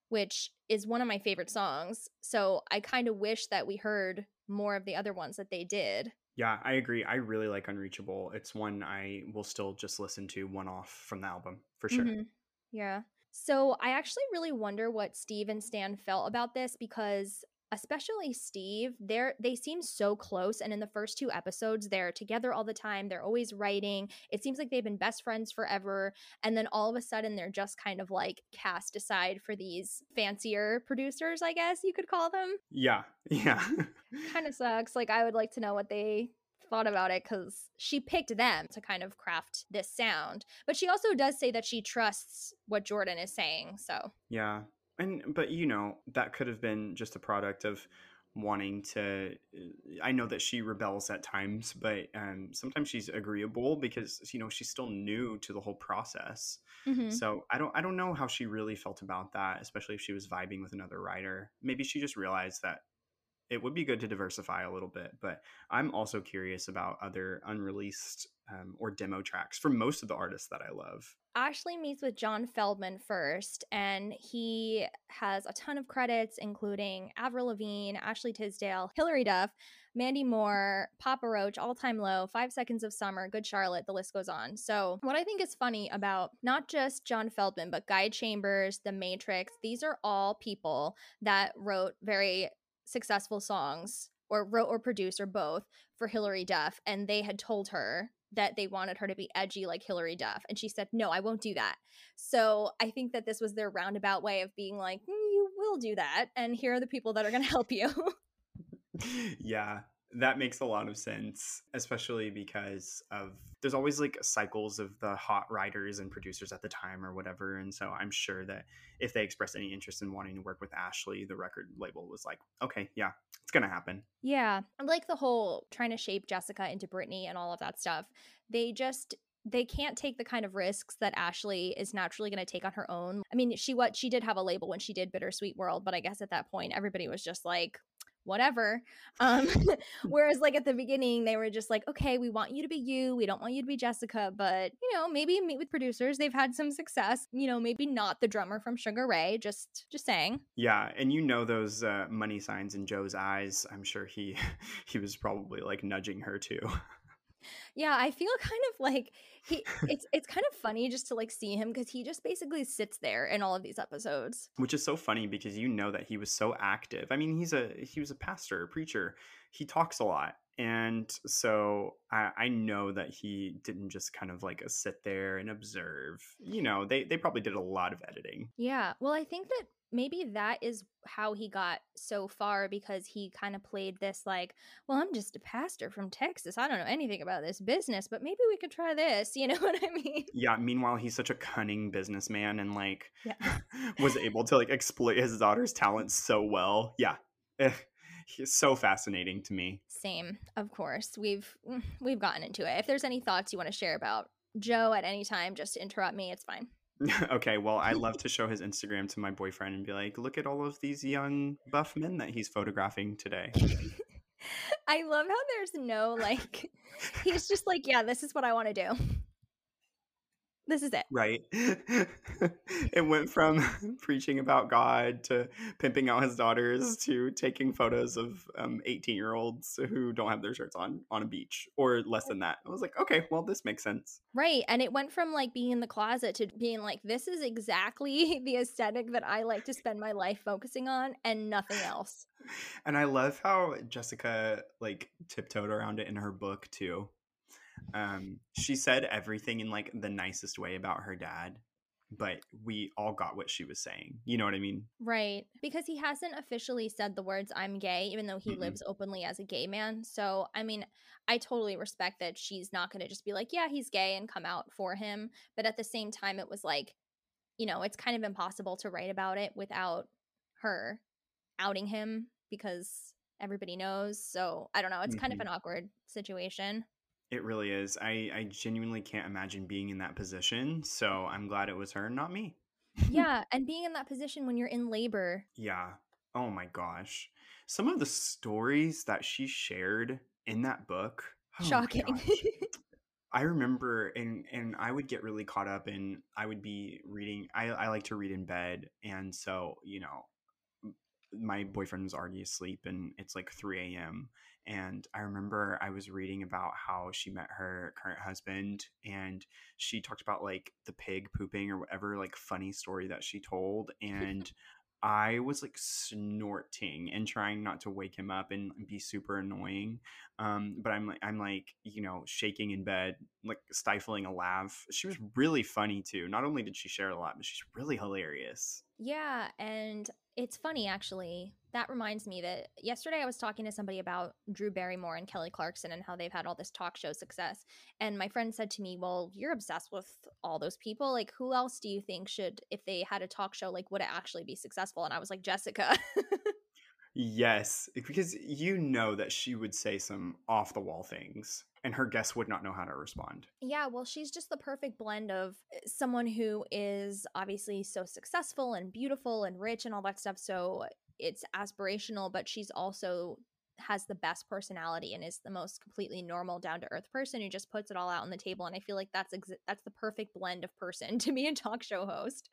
which is one of my favorite songs. So I kind of wish that we heard more of the other ones that they did. Yeah, I agree. I really like Unreachable. It's one I will still just listen to one off from the album for sure. Mhm. Yeah. So I actually really wonder what Steve and Stan felt about this because especially Steve, they're they seem so close and in the first two episodes they're together all the time. They're always writing. It seems like they've been best friends forever and then all of a sudden they're just kind of like cast aside for these fancier producers, I guess you could call them. Yeah, yeah. Kind of sucks. Like I would like to know what they thought about it because she picked them to kind of craft this sound. But she also does say that she trusts what Jordan is saying. So Yeah. And but you know, that could have been just a product of wanting to uh, I know that she rebels at times, but um sometimes she's agreeable because you know, she's still new to the whole process. Mhm. So, I don't I don't know how she really felt about that, especially if she was vibing with another writer. Maybe she just realized that it would be good to diversify a little bit, but I'm also curious about other unreleased um, or demo tracks from most of the artists that I love. Ashlee meets with John Feldmann first, and he has a ton of credits, including Avril Lavigne, Ashley Tisdale, Hilary Duff, Mandy Moore, Papa Roach, All Time Low, Five Seconds of Summer, Good Charlotte, the list goes on. So, what I think is funny about not just John Feldmann, but Guy Chambers, The Matrix, these are all people that wrote very successful songs or wrote or produced or both for Hilary Duff, and they had told her that they wanted her to be edgy like Hilary Duff. And she said, No, I won't do that. So I think that this was their roundabout way of being like, "Mm, You will do that. And here are the people that are going to help you. yeah, that makes a lot of sense, especially because of there's always like cycles of the hot writers and producers at the time or whatever. And so I'm sure that if they expressed any interest in wanting to work with Ashlee, the record label was like, okay, yeah, it's going to happen. yeah. Like the whole trying to shape Jessica into Britney and all of that stuff. They just. They can't take the kind of risks that Ashlee is naturally going to take on her own. I mean, she what she did have a label when she did Bittersweet World, but I guess at that point everybody was just like, whatever. Um, whereas like at the beginning, they were just like, okay, we want you to be you. We don't want you to be Jessica, but you know, maybe meet with producers. They've had some success. You know, maybe not the drummer from Sugar Ray. Just, just saying. Yeah, and you know those uh, money signs in Joe's eyes. I'm sure he he was probably like nudging her too. Yeah, I feel kind of like he. It's it's kind of funny just to like see him because he just basically sits there in all of these episodes. Which is so funny because you know that he was so active. I mean, he's a he was a pastor, a preacher. He talks a lot. And so I, I know that he didn't just kind of like uh, sit there and observe. You know, they, they probably did a lot of editing. Yeah. Well, I think that maybe that is how he got so far because he kind of played this like, well, I'm just a pastor from Texas. I don't know anything about this business, but maybe we could try this. You know what I mean? Yeah. Meanwhile, he's such a cunning businessman and like Yeah. was able to like exploit his daughter's talents so well. Yeah. Eh, He's so fascinating to me. Same, of course. We've we've gotten into it. If there's any thoughts you want to share about Joe at any time, just interrupt me. It's fine. okay, well, I love to show his Instagram to my boyfriend and be like, look at all of these young buff men that he's photographing today. I love how there's no like he's just like, yeah, this is what I want to do. This is it. Right. it went from preaching about God to pimping out his daughters to taking photos of um, 18 year olds who don't have their shirts on on a beach or less than that. I was like, okay, well, this makes sense. Right. And it went from like being in the closet to being like, this is exactly the aesthetic that I like to spend my life focusing on and nothing else. And I love how Jessica like tiptoed around it in her book too. Um, she said everything in like the nicest way about her dad, but we all got what she was saying. You know what I mean? Right. Because he hasn't officially said the words I'm gay, even though he Mm-mm. lives openly as a gay man. So, I mean, I totally respect that she's not going to just be like, yeah, he's gay and come out for him. But at the same time, it was like, you know, it's kind of impossible to write about it without her outing him because everybody knows. So, I don't know. It's kind of Mhm. an awkward situation. It really is. I, I genuinely can't imagine being in that position. So I'm glad it was her, not me. yeah. And being in that position when you're in labor. Yeah. Oh my gosh. Some of the stories that she shared in that book. oh Shocking. I remember and and I would get really caught up in I would be reading I, I like to read in bed and so, you know, my boyfriend was already asleep and it's like 3 a.m. And I remember I was reading about how she met her current husband and she talked about like the pig pooping or whatever like funny story that she told. And I was like snorting and trying not to wake him up and be super annoying. Um, but I'm like, I'm like, you know, shaking in bed, like stifling a laugh. She was really funny too. Not only did she share a lot, but she's really hilarious. Yeah, and it's funny actually. That reminds me that yesterday I was talking to somebody about Drew Barrymore and Kelly Clarkson and how they've had all this talk show success. And my friend said to me, "Well, you're obsessed with all those people. Like who else do you think should if they had a talk show like would it actually be successful?" And I was like, "Jessica." Yes, because you know that she would say some off the wall things and her guests would not know how to respond. Yeah, well, she's just the perfect blend of eh, someone who is obviously so successful and beautiful and rich and all that stuff. So it's aspirational, but she's also has the best personality and is the most completely normal, down to earth person who just puts it all out on the table. And I feel like that's ex- that's the perfect blend of person to be a talk show host.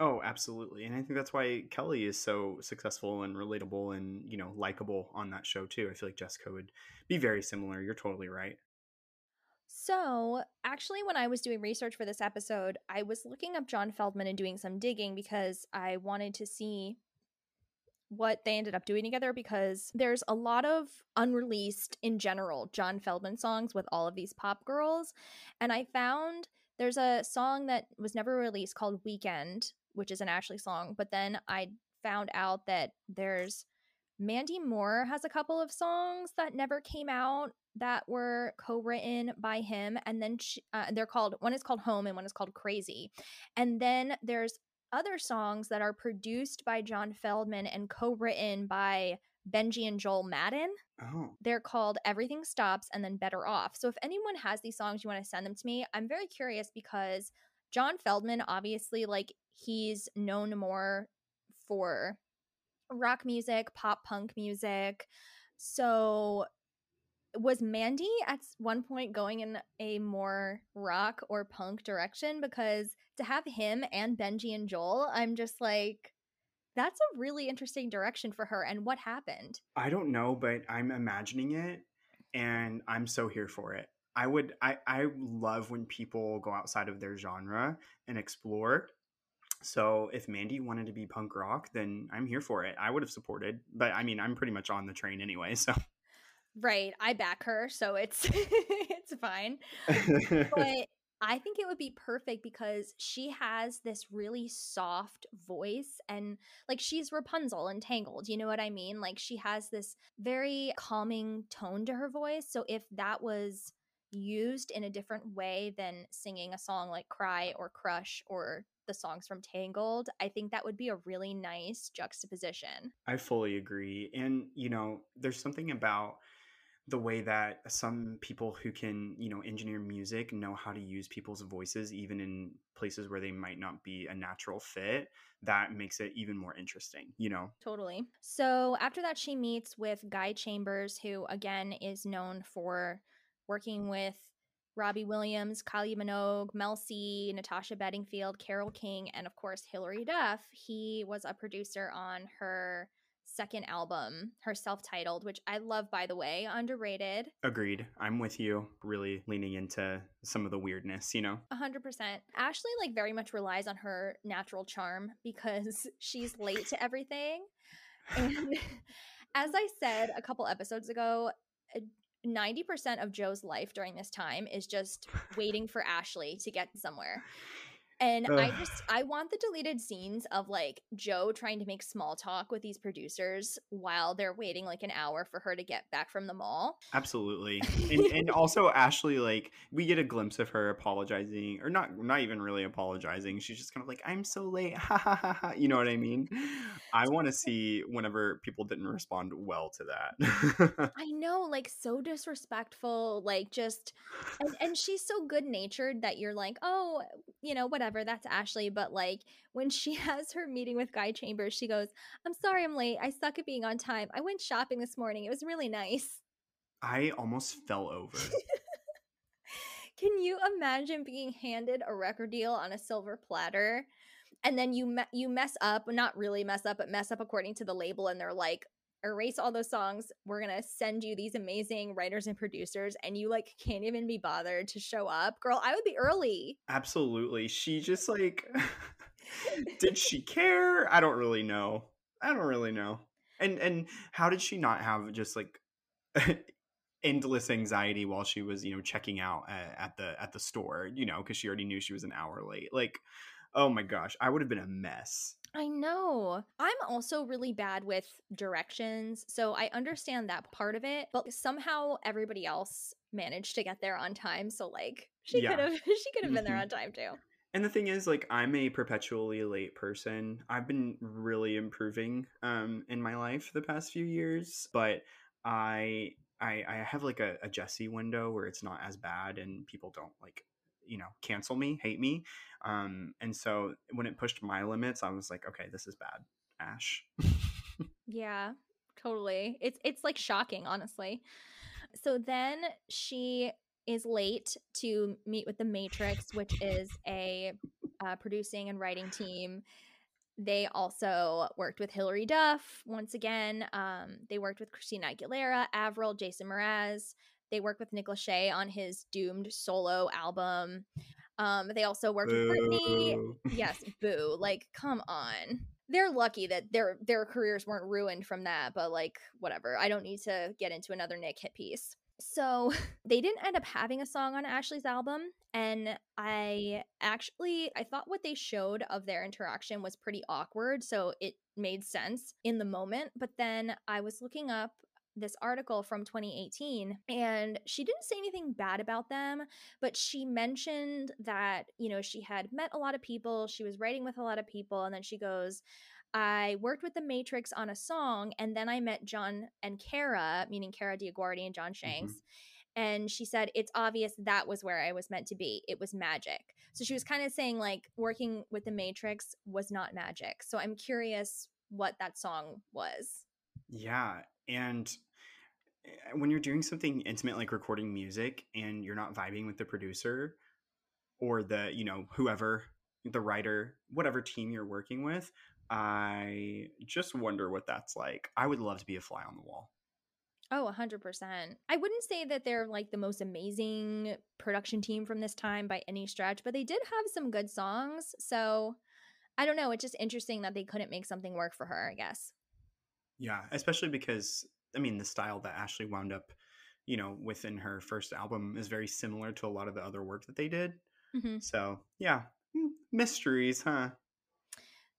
Oh, absolutely. And I think that's why Kelly is so successful and relatable and, you know, likable on that show too. I feel like Jessica would be very similar. You're totally right. So, actually, when I was doing research for this episode, I was looking up John Feldmann and doing some digging because I wanted to see what they ended up doing together because there's a lot of unreleased in general John Feldmann songs with all of these pop girls. And I found there's a song that was never released called Weekend, which is an Ashley song. But then I found out that there's Mandy Moore has a couple of songs that never came out that were co-written by him and then she, uh, they're called one is called home and one is called crazy. And then there's other songs that are produced by John Feldmann and co-written by benji and joel madden. Oh, they're called everything stops and then better off. So if anyone has these songs you want to send them to me. I'm very curious because John Feldmann obviously like he's known more for rock music pop punk music so was Mandy at one point going in a more rock or punk direction? Because to have him and Benji and Joel, I'm just like, that's a really interesting direction for her. And what happened? I don't know, but I'm imagining it and I'm so here for it. I would I I love when people go outside of their genre and explore. So if Mandy wanted to be punk rock, then I'm here for it. I would have supported, but I mean, I'm pretty much on the train anyway, so Right, I back her, so it's it's fine. But I think it would be perfect because she has this really soft voice and like she's Rapunzel and Tangled, you know what I mean? Like she has this very calming tone to her voice. So if that was used in a different way than singing a song like Cry or Crush or the songs from Tangled, I think that would be a really nice juxtaposition. I fully agree. And, you know, there's something about the way that some people who can, you know, engineer music know how to use people's voices, even in places where they might not be a natural fit, that makes it even more interesting, you know? Totally. So after that, she meets with Guy Chambers, who again is known for working with Robbie Williams, Kylie Minogue, Mel C, Natasha Bedingfield, Carole King, and of course Hilary Duff. He was a producer on her second album, her self-titled, which I love by the way, underrated. Agreed. I'm with you, really leaning into some of the weirdness, you know? A hundred percent. Ashlee like very much relies on her natural charm because she's late to everything. And as I said a couple episodes ago, uh, uh, ninety percent of Joe's life during this time is just waiting for Ashlee to get somewhere. And I just I want the deleted scenes of like Joe trying to make small talk with these producers while they're waiting like an hour for her to get back from the mall. Absolutely. And, and also Ashlee, like, we get a glimpse of her apologizing, or not not even really apologizing. She's just kind of like, I'm so late. Ha ha ha ha. You know what I mean? I want to see whenever people didn't respond well to that. I know, like so disrespectful, like just and, and she's so good natured that you're like, oh, you know, whatever, that's Ashlee. But like when she has her meeting with Guy Chambers, she goes, I'm sorry I'm late. I suck at being on time. I went shopping this morning. It was really nice. I almost fell over. Can you imagine being handed a record deal on a silver platter? And then you me- you mess up, not really mess up, but mess up according to the label, and they're like, erase all those songs. We're gonna send you these amazing writers and producers, and you like can't even be bothered to show up. Girl, I would be early. Absolutely. She just like did she care? I don't really know. I don't really know. And and how did she not have just like endless anxiety while she was, you know, checking out at, at the at the store, you know, cuz she already knew she was an hour late. Like oh my gosh, I would have been a mess. I know. I'm also really bad with directions, so I understand that part of it, but somehow everybody else managed to get there on time, so like she Yeah. could have she could have been there Mhm. on time too. And the thing is, like, I'm a perpetually late person. I've been really improving um, in my life the past few years, but I I, I have like a, a Jesse window where it's not as bad and people don't like you know cancel me, hate me. Um, and so when it pushed my limits, I was like, okay, this is bad, Ash. Yeah, totally. It's it's like shocking, honestly. So then she is late to meet with the Matrix, which is a uh, producing and writing team. They also worked with Hilary Duff once again. Um, they worked with Christina Aguilera, Avril, Jason Mraz. They worked with Nick Lachey on his doomed solo album. Um, they also worked with Britney. Yes, boo. Like, come on. They're lucky that their their careers weren't ruined from that, but like, whatever. I don't need to get into another Nick hit piece. So they didn't end up having a song on Ashlee's album, and I actually I thought what they showed of their interaction was pretty awkward, so it made sense in the moment. But then I was looking up this article from 2018 and she didn't say anything bad about them but she mentioned that you know she had met a lot of people she was writing with a lot of people and then she goes I worked with the Matrix on a song, and then I met John and Kara, meaning Kara DioGuardi and John mm-hmm. Shanks. And she said, It's obvious that was where I was meant to be. It was magic. So she was kind of saying, like, working with the Matrix was not magic. So I'm curious what that song was. Yeah, and eh, when you're doing something intimate like recording music and you're not vibing with the producer or the, you know, whoever, the writer, whatever team you're working with, I just wonder what that's like. I would love to be a fly on the wall. Oh, 100%. I wouldn't say that they're like the most amazing production team from this time by any stretch, but they did have some good songs. So I don't know. It's just interesting that they couldn't make something work for her, I guess. Yeah, especially because I mean the style that Ashlee wound up, you know, within her first album is very similar to a lot of the other work that they did. Mhm. So, yeah, mm, mysteries, huh?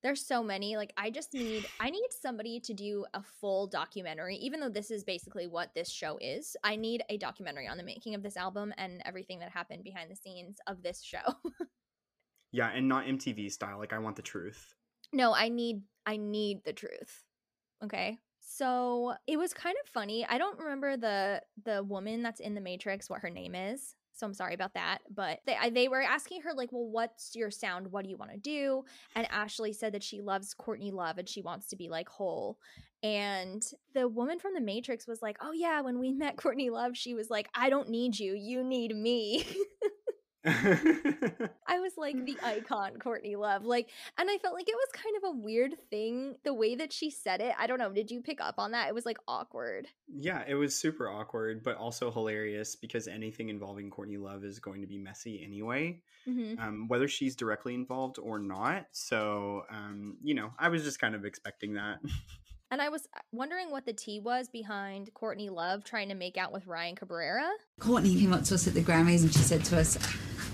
There's so many. Like, I just need, I need somebody to do a full documentary, even though this is basically what this show is. I need a documentary on the making of this album and everything that happened behind the scenes of this show. Yeah, and not MTV style. Like I want the truth. no, I need, I need the truth. Okay. So it was kind of funny. I don't remember the the woman that's in the Matrix what her name is. So I'm sorry about that. But they I- they were asking her like, "Well, what's your sound? What do you want to do?" And Ashlee said that she loves Courtney Love and she wants to be like Hole. And the woman from the Matrix was like, "Oh yeah, when we met Courtney Love, she was like, "I don't need you. You need me." I was like the icon Courtney Love. Like and I felt like it was kind of a weird thing the way that she said it. I don't know, did you pick up on that? It was like awkward. yeah, it was super awkward, but also hilarious because anything involving Courtney Love is going to be messy anyway, Mhm. um, whether she's directly involved or not. So, um, you know, I was just kind of expecting that. And I was uh, wondering what the tea was behind Courtney Love trying to make out with Ryan Cabrera. Courtney came up to us at the Grammys and she said to us,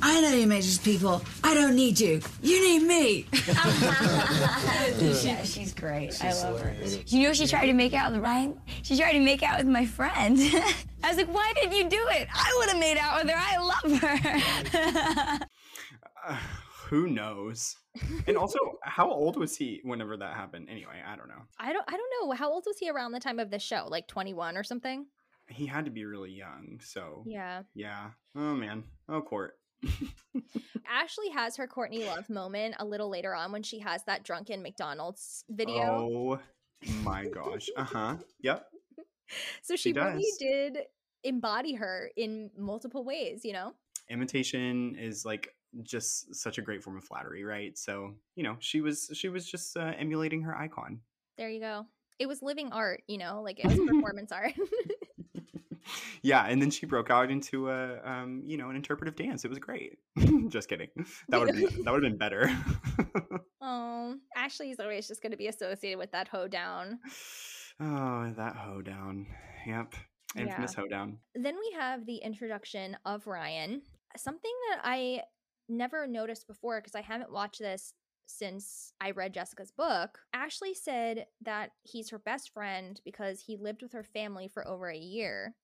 I know you Matrix people. I don't need you. You need me. yeah, she's great. I love her. You know, she tried to make out with Ryan. She tried to make out with my friend. I was like, why didn't you do it? I would have made out with her. I love her. Uh, who knows? And also, how old was he whenever that happened? Anyway, I don't know. I don't I don't know. How old was he around the time of the show? Like 21 or something? He had to be really young. So, Yeah. yeah. Oh, man. Oh, court. Ashlee has her Courtney Love moment a little later on when she has that drunken McDonald's video. Oh, my gosh. Uh huh. Yep. so she, she really did embody her in multiple ways, you know? imitation is like just such a great form of flattery right so you know she was she was just uh, emulating her icon There you go. It was living art, you know, like it was performance art. yeah and then she broke out into a um you know an interpretive dance. It was great. Just kidding. That would that would have been better. Oh, Ashlee's always just going to be associated with that hoedown. oh that hoedown yep. Infamous hoedown Then we have the introduction of Ryan, something that I never noticed before because I haven't watched this since I read Jessica's book, Ashlee said that he's her best friend because he lived with her family for over a year.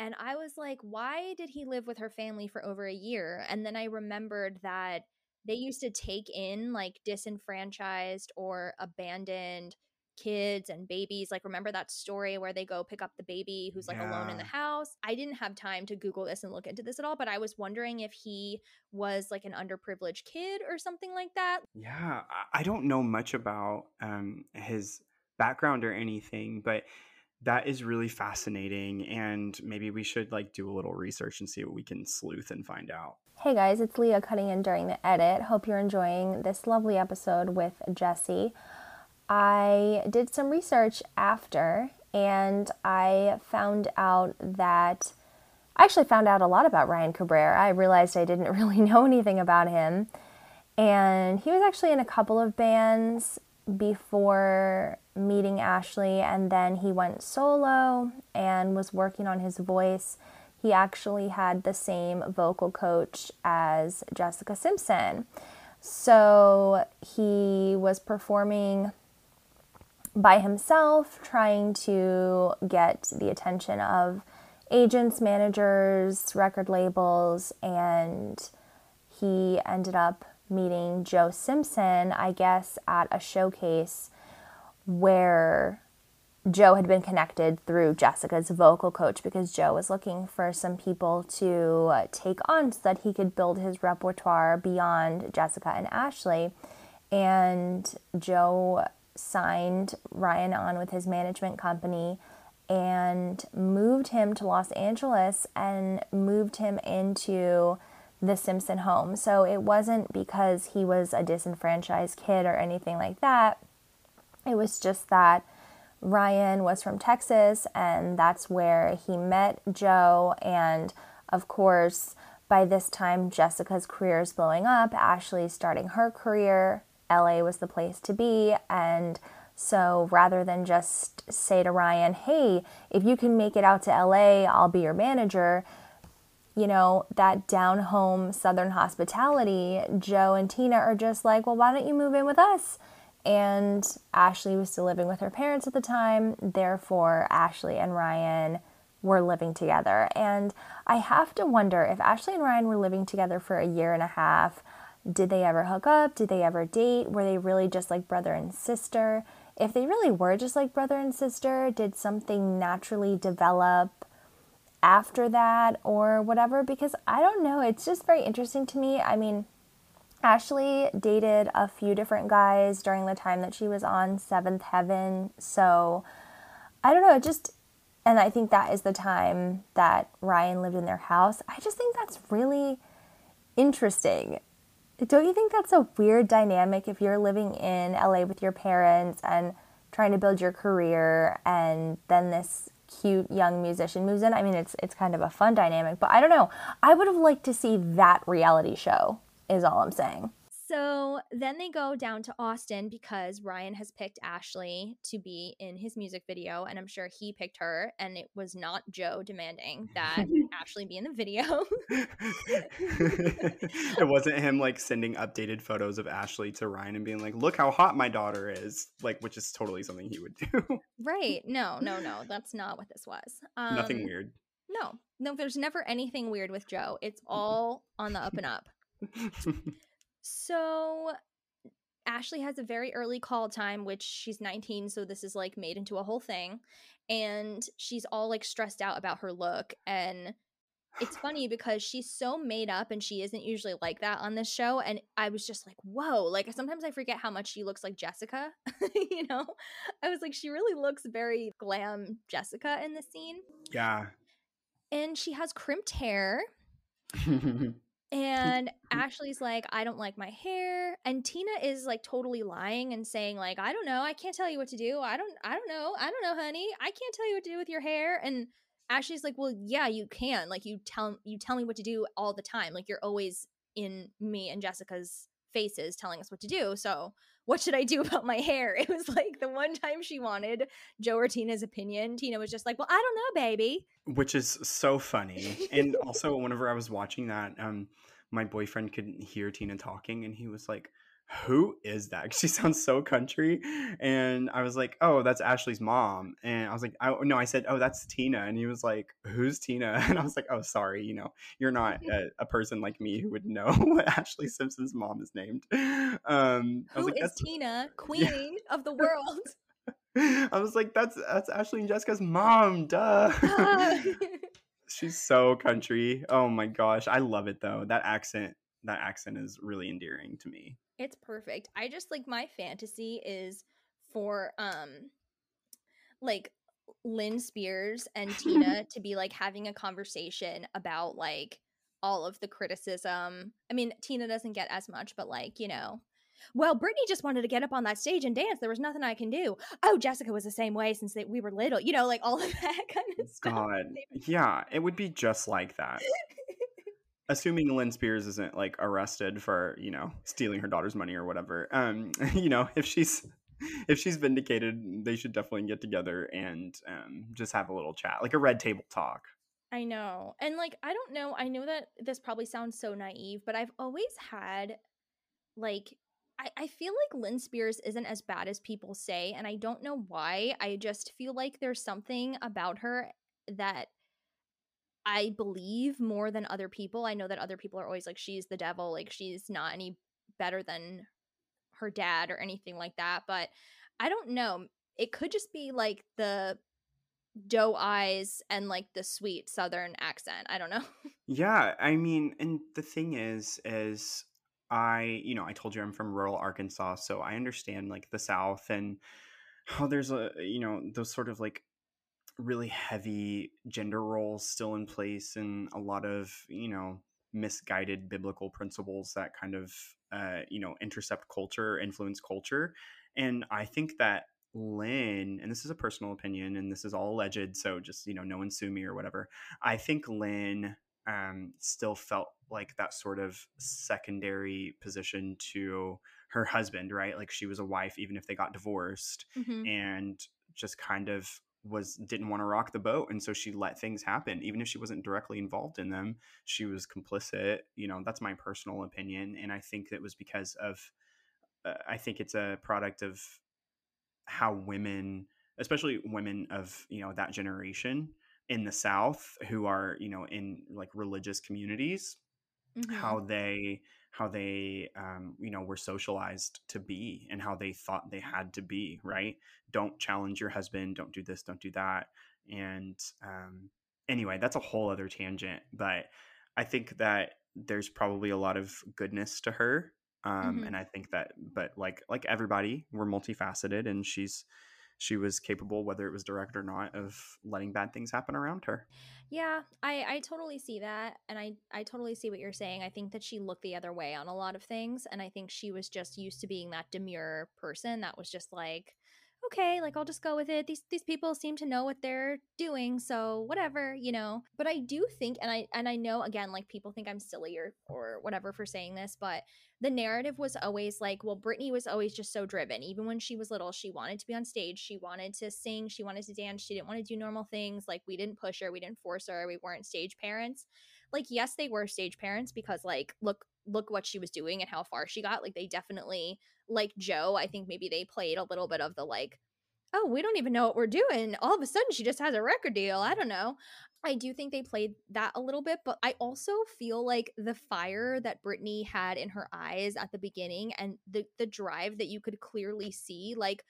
And I was like, why did he live with her family for over a year? And then I remembered that they used to take in like disenfranchised or abandoned kids and babies. Like, remember that story where they go pick up the baby who's like alone in the house? I didn't have time to Google this and look into this at all, but I was wondering if he was like an underprivileged kid or something like that. Yeah, I- I don't know much about um, his background or anything, but that is really fascinating. And maybe we should like do a little research and see what we can sleuth and find out. Hey guys, it's Lia cutting in during the edit. Hope you're enjoying this lovely episode with Jesse. I did some research after and I found out that I actually found out a lot about Ryan Cabrera. I realized I didn't really know anything about him. And he was actually in a couple of bands before meeting Ashlee, and then he went solo and was working on his voice. He actually had the same vocal coach as Jessica Simpson. So he was performing by himself, trying to get the attention of agents, managers, record labels, and he ended up meeting Joe Simpson, I guess, at a showcase where Joe had been connected through Jessica's vocal coach because Joe was looking for some people to uh, take on so that he could build his repertoire beyond Jessica and Ashlee. And Joe signed Ryan on with his management company and moved him to Los Angeles and moved him into the Simpson home. So it wasn't because he was a disenfranchised kid or anything like that. It was just that Ryan was from Texas and that's where he met Joe. And of course, by this time, Jessica's career is blowing up. Ashlee's starting her career. LA was the place to be. And so rather than just say to Ryan, hey, if you can make it out to LA, I'll be your manager, you know, that down home Southern hospitality, Joe and Tina are just like, well, why don't you move in with us? And Ashlee was still living with her parents at the time. Therefore, Ashlee and Ryan were living together. And I have to wonder if Ashlee and Ryan were living together for a year and a half, did they ever hook up? Did they ever date? Were they really just like brother and sister? If they really were just like brother and sister, did something naturally develop after that or whatever? Because I don't know. It's just very interesting to me. I mean, Ashlee dated a few different guys during the time that she was on Seventh Heaven. So I don't know. It just, and I think that is the time that Ryan lived in their house. I just think that's really interesting. Don't you think that's a weird dynamic if you're living in LA with your parents and trying to build your career and then this cute young musician moves in? I mean, it's it's kind of a fun dynamic, but I don't know. I would have liked to see that reality show. Is all I'm saying. So then they go down to Austin because Ryan has picked Ashlee to be in his music video, and I'm sure he picked her, and it was not Joe demanding that Ashlee be in the video. it wasn't him like sending updated photos of Ashlee to Ryan and being like, "Look how hot my daughter is," like which is totally something he would do. right? No, no, no. That's not what this was. Um, Nothing weird. No, no. There's never anything weird with Joe. It's all on the up and up. So Ashlee has a very early call time, which she's 19, so this is like made into a whole thing. And she's all like stressed out about her look. And it's funny because she's so made up and she isn't usually like that on this show. And I was just like, whoa, like sometimes I forget how much she looks like Jessica. you know? I was like, she really looks very glam Jessica in the scene. yeah. And she has crimped hair. And Ashlee's like, I don't like my hair. And Tina is like totally lying and saying, like, I don't know. I can't tell you what to do. I don't I don't know. I don't know, honey. I can't tell you what to do with your hair. And Ashlee's like, Well, yeah, you can. Like you tell you tell me what to do all the time. Like you're always in me and Jessica's faces telling us what to do. So what should I do about my hair? It was like the one time she wanted Joe or Tina's opinion. Tina was just like, Well, I don't know, baby. which is so funny. And also, whenever I was watching that, um, my boyfriend could hear Tina talking, and he was like, who is that? She sounds so country. And I was like, oh, that's Ashlee's mom. And I was like, I, no, I said, oh, that's Tina. And he was like, who's Tina? And I was like, oh, sorry, you know, you're not a, a person like me who would know what Ashlee Simpson's mom is named. Um, I was Who like, is that's Tina, queen of the world? I was like, that's that's Ashlee and Jessica's mom, duh. She's so country. Oh my gosh. I love it though. That accent, that accent is really endearing to me. It's perfect. I just like my fantasy is for um like Lynne Spears and Tina to be like having a conversation about like all of the criticism. I mean, Tina doesn't get as much, but like, you know, well, Britney just wanted to get up on that stage and dance. There was nothing I can do. Oh, Jessica was the same way since they, we were little. You know, like all of that kind of stuff. God. Yeah, it would be just like that. Assuming Lynne Spears isn't like arrested for, you know, stealing her daughter's money or whatever. Um, you know, if she's if she's vindicated, they should definitely get together and um just have a little chat, like a red table talk. I know. And like I don't know, I know that this probably sounds so naive, but I've always had like I, I feel like Lynne Spears isn't as bad as people say, and I don't know why. I just feel like there's something about her that I believe more than other people. I know that other people are always like, she's the devil, like she's not any better than her dad or anything like that. But I don't know. It could just be like the doe eyes and like the sweet southern accent. I don't know. Yeah, I mean, and the thing is, is I, you know, I told you I'm from rural Arkansas, so I understand like the South and how there's a, you know, those sort of like really heavy gender roles still in place and a lot of, you know, misguided biblical principles that kind of, uh, you know, intercept culture, influence culture. And I think that Lynne, and this is a personal opinion and this is all alleged, so just, you know, no one sue me or whatever. I think Lynne um, still felt like that sort of secondary position to her husband, right? Like she was a wife, even if they got divorced, Mhm. and just kind of was didn't want to rock the boat and so she let things happen even if she wasn't directly involved in them she was complicit you know that's my personal opinion and i think it was because of uh, i think it's a product of how women especially women of you know that generation in the south who are you know in like religious communities Mhm. how they how they um, you know were socialized to be and how they thought they had to be right? Don't challenge your husband don't do this don't do that. And um, anyway that's a whole other tangent but i think that there's probably a lot of goodness to her um, Mhm. and i think that but like like everybody we're multifaceted and she's she was capable whether it was direct or not of letting bad things happen around her Yeah, I I totally see that and I I totally see what you're saying. I think that she looked the other way on a lot of things and I think she was just used to being that demure person that was just like okay, like I'll just go with it. These these people seem to know what they're doing, so whatever, you know. But I do think and I and I know again like people think I'm silly or or whatever for saying this, but the narrative was always like, well, Britney was always just so driven. Even when she was little, she wanted to be on stage, she wanted to sing, she wanted to dance, she didn't want to do normal things. Like, we didn't push her, we didn't force her, we weren't stage parents. Like, yes, they were stage parents because, like, look, look what she was doing and how far she got. Like, they definitely, like Joe, I think maybe they played a little bit of the like, oh, we don't even know what we're doing. All of a sudden, she just has a record deal. I don't know. I do think they played that a little bit, but I also feel like the fire that Britney had in her eyes at the beginning and the the drive that you could clearly see, like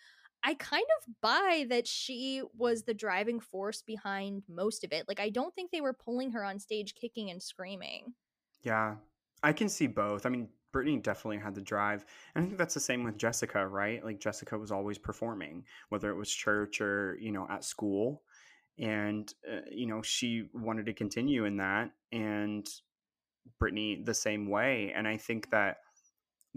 I kind of buy that she was the driving force behind most of it. Like I don't think they were pulling her on stage kicking and screaming. Yeah, I can see both. I mean, Britney definitely had the drive. And I think that's the same with Jessica, right? Like Jessica was always performing, whether it was church or, you know, at school. And, uh, you know, she wanted to continue in that. And Britney the same way. And I think that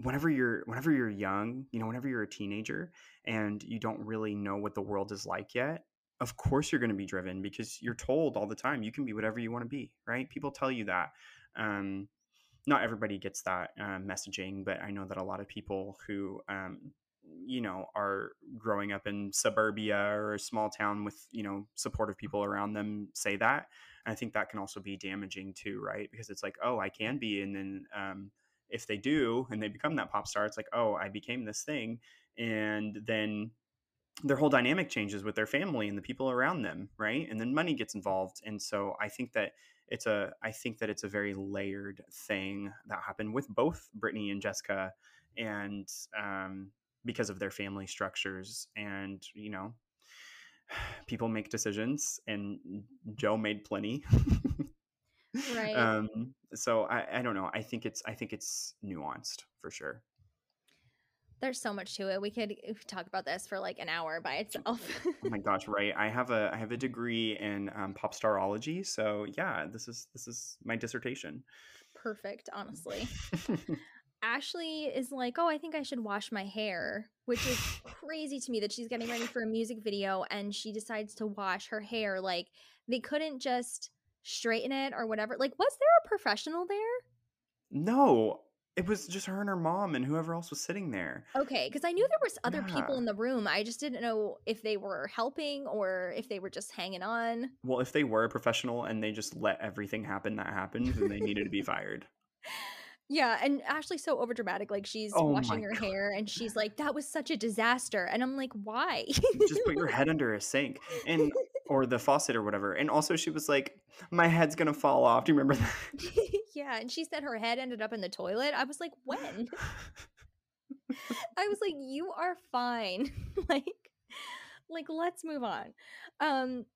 whenever you're whenever you're young, you know, whenever you're a teenager and you don't really know what the world is like yet, of course you're going to be driven because you're told all the time you can be whatever you want to be, right? People tell you that. Um, not everybody gets that uh, messaging, but I know that a lot of people who, um, you know, are growing up in suburbia or a small town with, you know, supportive people around them say that. And I think that can also be damaging too, right? Because it's like, oh, I can be. And then um, if they do and they become that pop star, it's like, oh, I became this thing. And then their whole dynamic changes with their family and the people around them, right? And then money gets involved. And so I think that it's a I think that it's a very layered thing that happened with both Britney and Jessica and um because of their family structures and you know people make decisions and Joe made plenty. Right. um so I, I don't know. I think it's I think it's nuanced for sure. There's so much to it. We could talk about this for like an hour by itself. oh my gosh, right. I have a I have a degree in um, pop starology, so yeah, this is this is my dissertation. Perfect, honestly. Ashlee is like, "Oh, I think I should wash my hair," which is crazy to me that she's getting ready for a music video and she decides to wash her hair. Like they couldn't just straighten it or whatever. Like was there a professional there? No, it was just her and her mom and whoever else was sitting there. Okay, because I knew there was other people in the room. I just didn't know if they were helping or if they were just hanging on. Well, if they were a professional and they just let everything happen that happened, then they needed to be fired. Yeah, and Ashlee's so overdramatic. Like she's Oh washing her hair and she's like, "That was such a disaster," and I'm like, "Why?" just put your head under a sink and or the faucet or whatever. And also she was like, My head's gonna fall off. Do you remember that? yeah, and she said her head ended up in the toilet. I was like, "When?" I was like, "You are fine." like like let's move on. Um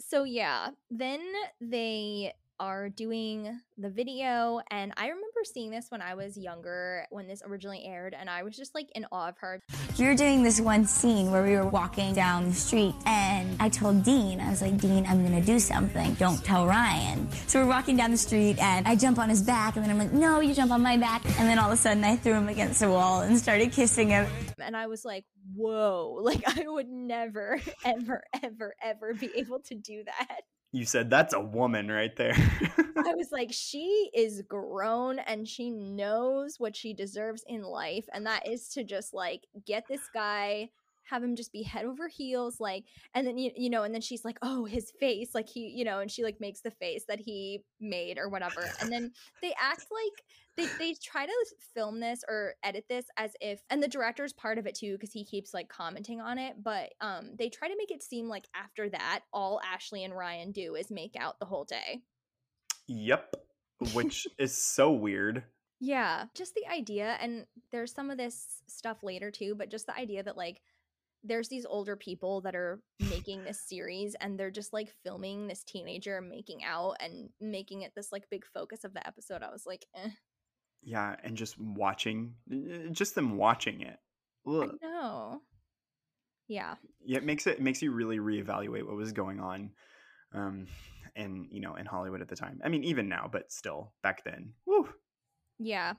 so yeah, then they are doing the video and I remember seeing this when I was younger when this originally aired and I was just like in awe of her. You're doing this one scene where we were walking down the street, and I told Dean, I was like, Dean, I'm gonna do something. Don't tell Ryan. So we're walking down the street, and I jump on his back, and then I'm like, No, you jump on my back. And then all of a sudden, I threw him against the wall and started kissing him. and I was like, whoa, like I would never, ever, ever, ever be able to do that. You said that's a woman right there. I was like, she is grown and she knows what she deserves in life. And that is to just like get this guy, have him just be head over heels, like, and then, you, you know, and then she's like, oh, his face, like he, you know, and she like makes the face that he made or whatever. And then they act like they, they try to film this or edit this as if and the director's part of it too because he keeps like commenting on it but um they try to make it seem like after that all ashlee and ryan do is make out the whole day yep. Which is so weird. yeah just the idea and there's some of this stuff later too but just the idea that like there's these older people that are making this series and they're just like filming this teenager making out and making it this like big focus of the episode i was like eh. Yeah, and just watching uh, just them watching it. Ugh. no yeah Yeah, it makes it, it makes you really reevaluate what was going on. Um and you know, in Hollywood at the time. I mean, even now, but still back then. Woo. Yeah.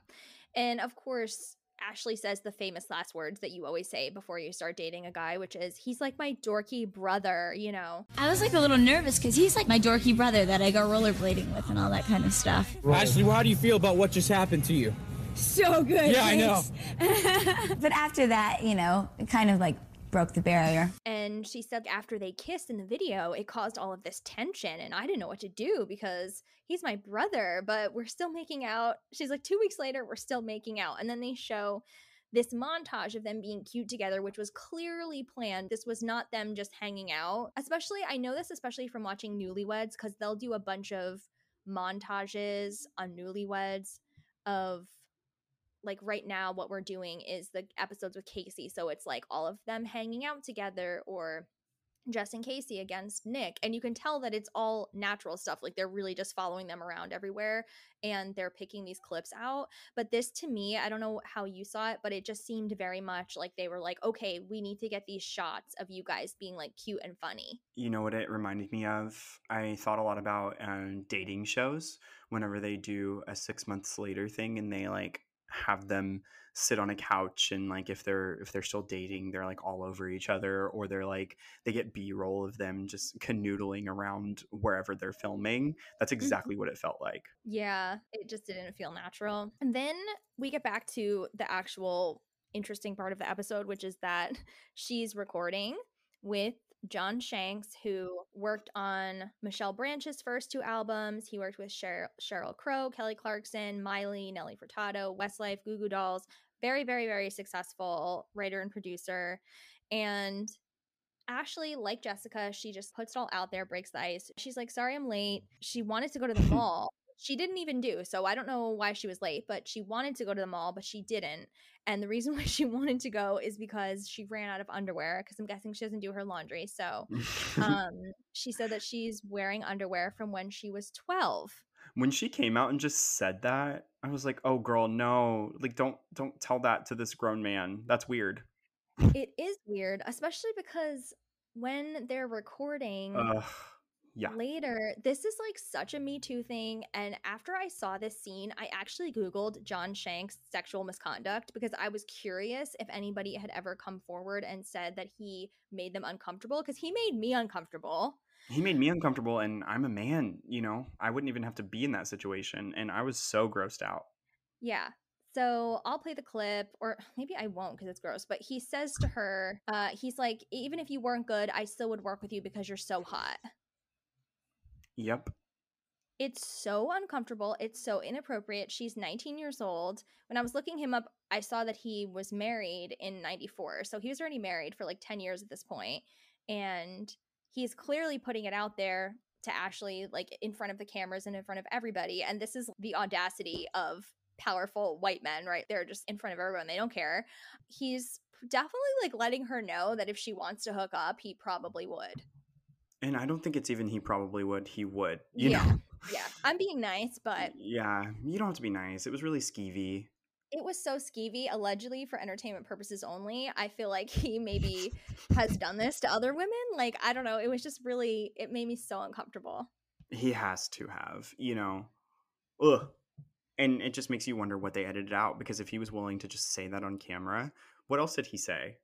And of course, Ashlee says the famous last words that you always say before you start dating a guy, which is, he's like my dorky brother, you know? I was like a little nervous because he's like my dorky brother that I go rollerblading with and all that kind of stuff. Ashlee, how do you feel about what just happened to you? So good. Yeah, I know. but after that, you know, kind of like broke the barrier. And she said after they kissed in the video, it caused all of this tension. And I didn't know what to do because he's my brother, but we're still making out. She's like, two weeks later, we're still making out. And then they show this montage of them being cute together, which was clearly planned. This was not them just hanging out. Especially, I know this especially from watching Newlyweds because they'll do a bunch of montages on Newlyweds of like right now what we're doing is the episodes with Casey. So it's like all of them hanging out together or Jess and Casey against Nick. And you can tell that it's all natural stuff. Like they're really just following them around everywhere and they're picking these clips out. But this to me, I don't know how you saw it, but it just seemed very much like they were like, okay, we need to get these shots of you guys being like cute and funny. You know what it reminded me of? I thought a lot about um, dating shows whenever they do a six months later thing and they like have them sit on a couch and like if they're if they're still dating they're like all over each other or they're like they get b-roll of them just canoodling around wherever they're filming that's mm-hmm. exactly what it felt like Yeah, it just didn't feel natural. And then we get back to the actual interesting part of the episode, which is that she's recording with John Shanks, who worked on Michelle Branch's first two albums. He worked with Sheryl, Sheryl Crow, Kelly Clarkson, Miley, Nelly Furtado, Westlife, Goo Goo Dolls. Very, very, very successful writer and producer. And Ashlee, like Jessica, she just puts it all out there, breaks the ice. She's like, sorry, I'm late. She wanted to go to the mall. She didn't even do. So I don't know why she was late, but she wanted to go to the mall, but she didn't. And the reason why she wanted to go is because she ran out of underwear because I'm guessing she doesn't do her laundry. So um, she said that she's wearing underwear from when she was 12. when she came out and just said that, I was like, "Oh, girl, no! Like, don't don't tell that to this grown man. That's weird." It is weird, especially because when they're recording Ugh. Yeah. later, this is like such a Me Too thing. And after I saw this scene, I actually Googled John Shanks' sexual misconduct because I was curious if anybody had ever come forward and said that he made them uncomfortable because he made me uncomfortable. He made me uncomfortable, and I'm a man. You know, I wouldn't even have to be in that situation, and I was so grossed out. Yeah. So I'll play the clip, or maybe I won't because it's gross. But he says to her, uh, he's like, even if you weren't good, I still would work with you because you're so hot. Yep. It's so uncomfortable. It's so inappropriate. She's 19 years old. When I was looking him up, I saw that he was married in 94. So he was already married for like 10 years at this point. And he's clearly putting it out there to Ashlee, like in front of the cameras and in front of everybody. And this is the audacity of powerful white men, right? They're just in front of everyone. They don't care. He's definitely like letting her know that if she wants to hook up, he probably would. And I don't think it's even he probably would. He would. You yeah. know. Yeah. I'm being nice, but Yeah. You don't have to be nice. It was really skeevy. it was so skeevy, allegedly for entertainment purposes only. I feel like he maybe has done this to other women. Like, I don't know. It was just really, it made me so uncomfortable. He has to have. You know. Ugh. And it just makes you wonder what they edited out because if he was willing to just say that on camera, what else did he say?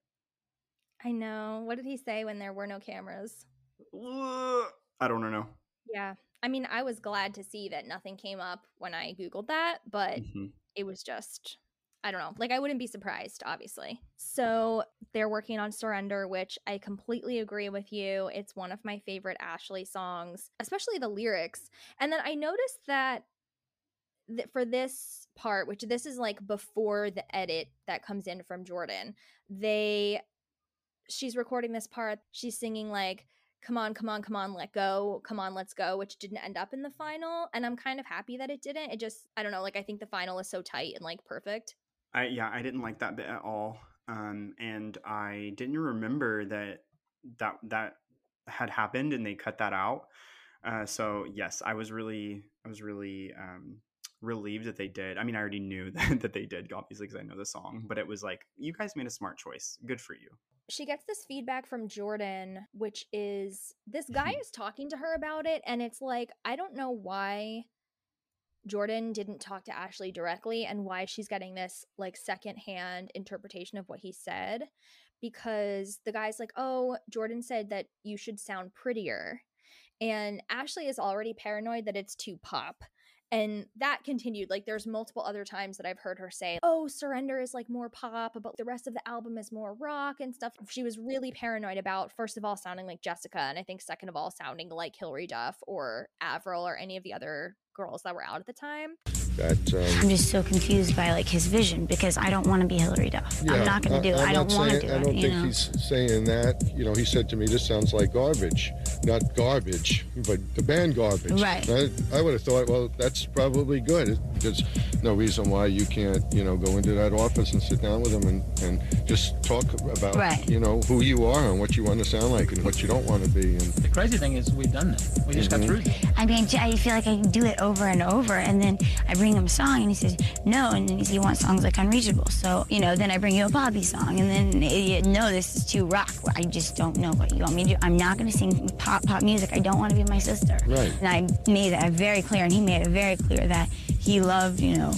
I know. What did he say when there were no cameras? I don't know. Yeah. I mean, I was glad to see that nothing came up when I Googled that, but Mhm. it was just, I don't know. Like, I wouldn't be surprised, obviously. So they're working on Surrender, which I completely agree with you. It's one of my favorite Ashlee songs, especially the lyrics. And then I noticed that th- for this part, which this is like before the edit that comes in from Jordan, they she's recording this part. She's singing like come on, come on, come on, let go, come on, let's go, which didn't end up in the final. And I'm kind of happy that it didn't. It just, I don't know, like I think the final is so tight and like perfect. I yeah, I didn't like that bit at all. Um, and I didn't remember that that that had happened, and they cut that out. Uh, so yes, I was really, I was really um, relieved that they did. I mean, I already knew that, that they did, obviously, because I know the song. But it was like, you guys made a smart choice. Good for you. She gets this feedback from Jordan, which is this guy mm-hmm. is talking to her about it. And it's like, I don't know why Jordan didn't talk to Ashlee directly and why she's getting this like secondhand interpretation of what he said. Because the guy's like, oh, Jordan said that you should sound prettier. And Ashlee is already paranoid that it's too pop. And that continued. Like, there's multiple other times that I've heard her say, Oh, Surrender is like more pop, but the rest of the album is more rock and stuff. She was really paranoid about, first of all, sounding like Jessica. And I think, second of all, sounding like Hilary Duff or Avril or any of the other girls that were out at the time. That, um, I'm just so confused by like his vision because I don't want to be Hilary Duff. I'm not going to do it. I'm I don't not want to saying- do I it. don't you think know? he's saying that. You know, he said to me, "This sounds like garbage, not garbage, but the band garbage." Right. I, I would have thought, well, that's probably good. There's no reason why you can't, you know, go into that office and sit down with him and, and just talk about, Right. you know, who you are and what you want to sound like and what you don't want to be. And The crazy thing is we've done that. We just got Mhm. through that. I mean, I feel like I can do it over and over, and then I bring him a song, and he says no, and then he he wants songs like Unreachable. So you know, then I bring you a poppy song, and then eh, no, this is too rock. I just don't know what you want me to do. I'm not going to sing pop pop music. I don't want to be my sister. Right. And I made that very clear, and he made it very clear that he loved, you know,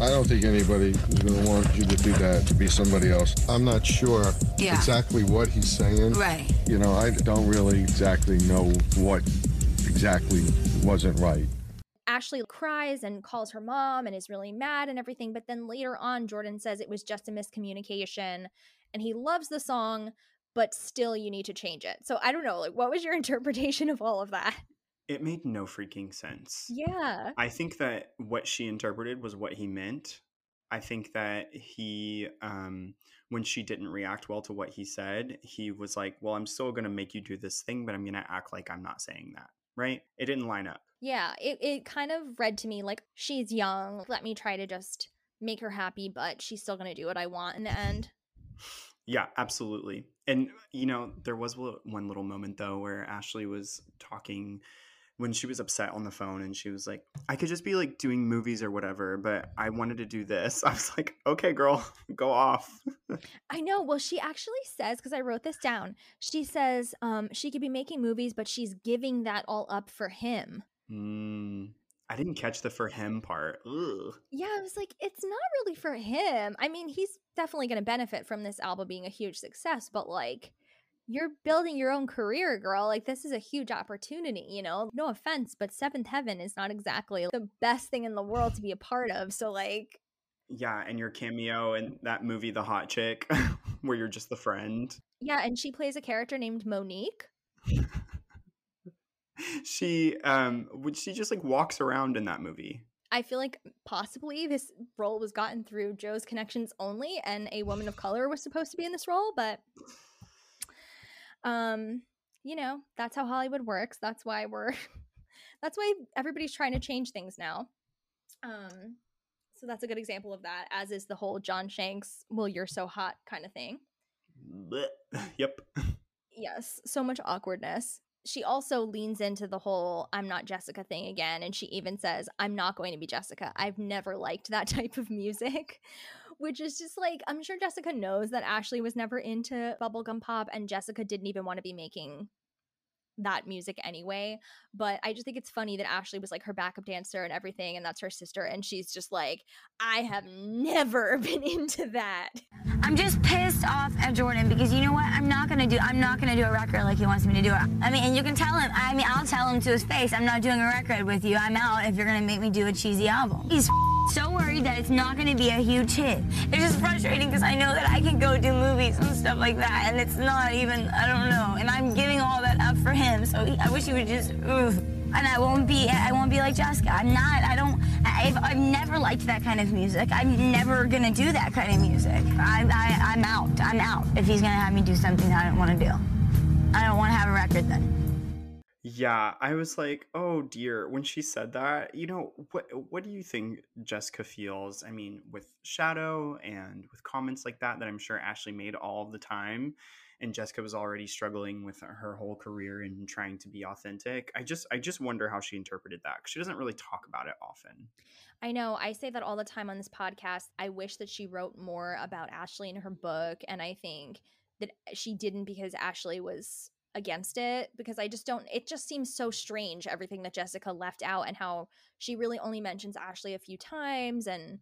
I don't think anybody is going to want you to do that to be somebody else. I'm not sure Yeah. exactly what he's saying. Right. You know, I don't really exactly know what exactly wasn't right. Ashlee cries and calls her mom and is really mad and everything. But then later on, Jordan says it was just a miscommunication and he loves the song, but still you need to change it. So I don't know, like what was your interpretation of all of that? It made no freaking sense. Yeah. I think that what she interpreted was what he meant. I think that he, um, when she didn't react well to what he said, he was like, Well, I'm still going to make you do this thing, but I'm going to act like I'm not saying that. Right? It didn't line up. Yeah, it, it kind of read to me like she's young. Let me try to just make her happy, but she's still going to do what I want in the end. Yeah, absolutely. And, you know, there was one little moment, though, where Ashlee was talking when she was upset on the phone and she was like, I could just be like doing movies or whatever, but I wanted to do this. I was like, okay, girl, go off. I know. Well, she actually says, because I wrote this down, she says um, she could be making movies, but she's giving that all up for him. Mm, I didn't catch the for him part. Ugh. Yeah, I was like, it's not really for him. I mean, he's definitely going to benefit from this album being a huge success, but like, you're building your own career, girl. Like, this is a huge opportunity, you know? No offense, but Seventh Heaven is not exactly the best thing in the world to be a part of. So, like, Yeah, and your cameo in that movie, The Hot Chick, where you're just the friend. yeah, and she plays a character named Monique. She, um, would she just like walks around in that movie? I feel like possibly this role was gotten through Joe's connections only, and a woman of color was supposed to be in this role, but um, you know, that's how Hollywood works. That's why we're that's why everybody's trying to change things now. Um, so that's a good example of that, as is the whole John Shanks, well, you're so hot kind of thing. Blech. Yep. Yes, so much awkwardness. She also leans into the whole I'm not Jessica thing again. And she even says, I'm not going to be Jessica. I've never liked that type of music, which is just like, I'm sure Jessica knows that Ashlee was never into bubblegum pop and Jessica didn't even want to be making that music anyway. But I just think it's funny that Ashlee was like her backup dancer and everything, and that's her sister. And she's just like, I have never been into that. I'm just pissed off at Jordan because you know what? I'm not gonna do. I'm not gonna do a record like he wants me to do it. I mean, and you can tell him. I mean, I'll tell him to his face. I'm not doing a record with you. I'm out if you're gonna make me do a cheesy album. He's so worried that it's not gonna be a huge hit. It's just frustrating because I know that I can go do movies and stuff like that, and it's not even. I don't know. And I'm giving all that for him. So he, I wish he would just. And I won't be. I won't be like Jessica. I'm not. I don't. I've, I've never liked that kind of music. I'm never gonna do that kind of music. I'm. I, I'm out. I'm out. If he's gonna have me do something I don't want to do, I don't want to have a record then. Yeah, I was like, oh dear. When she said that, you know, what what do you think Jessica feels? I mean, with Shadow and with comments like that that I'm sure Ashlee made all the time, and Jessica was already struggling with her whole career and trying to be authentic. I just I just wonder how she interpreted that 'cause she doesn't really talk about it often. I know. I say that all the time on this podcast. I wish that she wrote more about Ashlee in her book. And I think that she didn't because Ashlee was against it. Because I just don't, it just seems so strange, everything that Jessica left out and how she really only mentions Ashlee a few times. And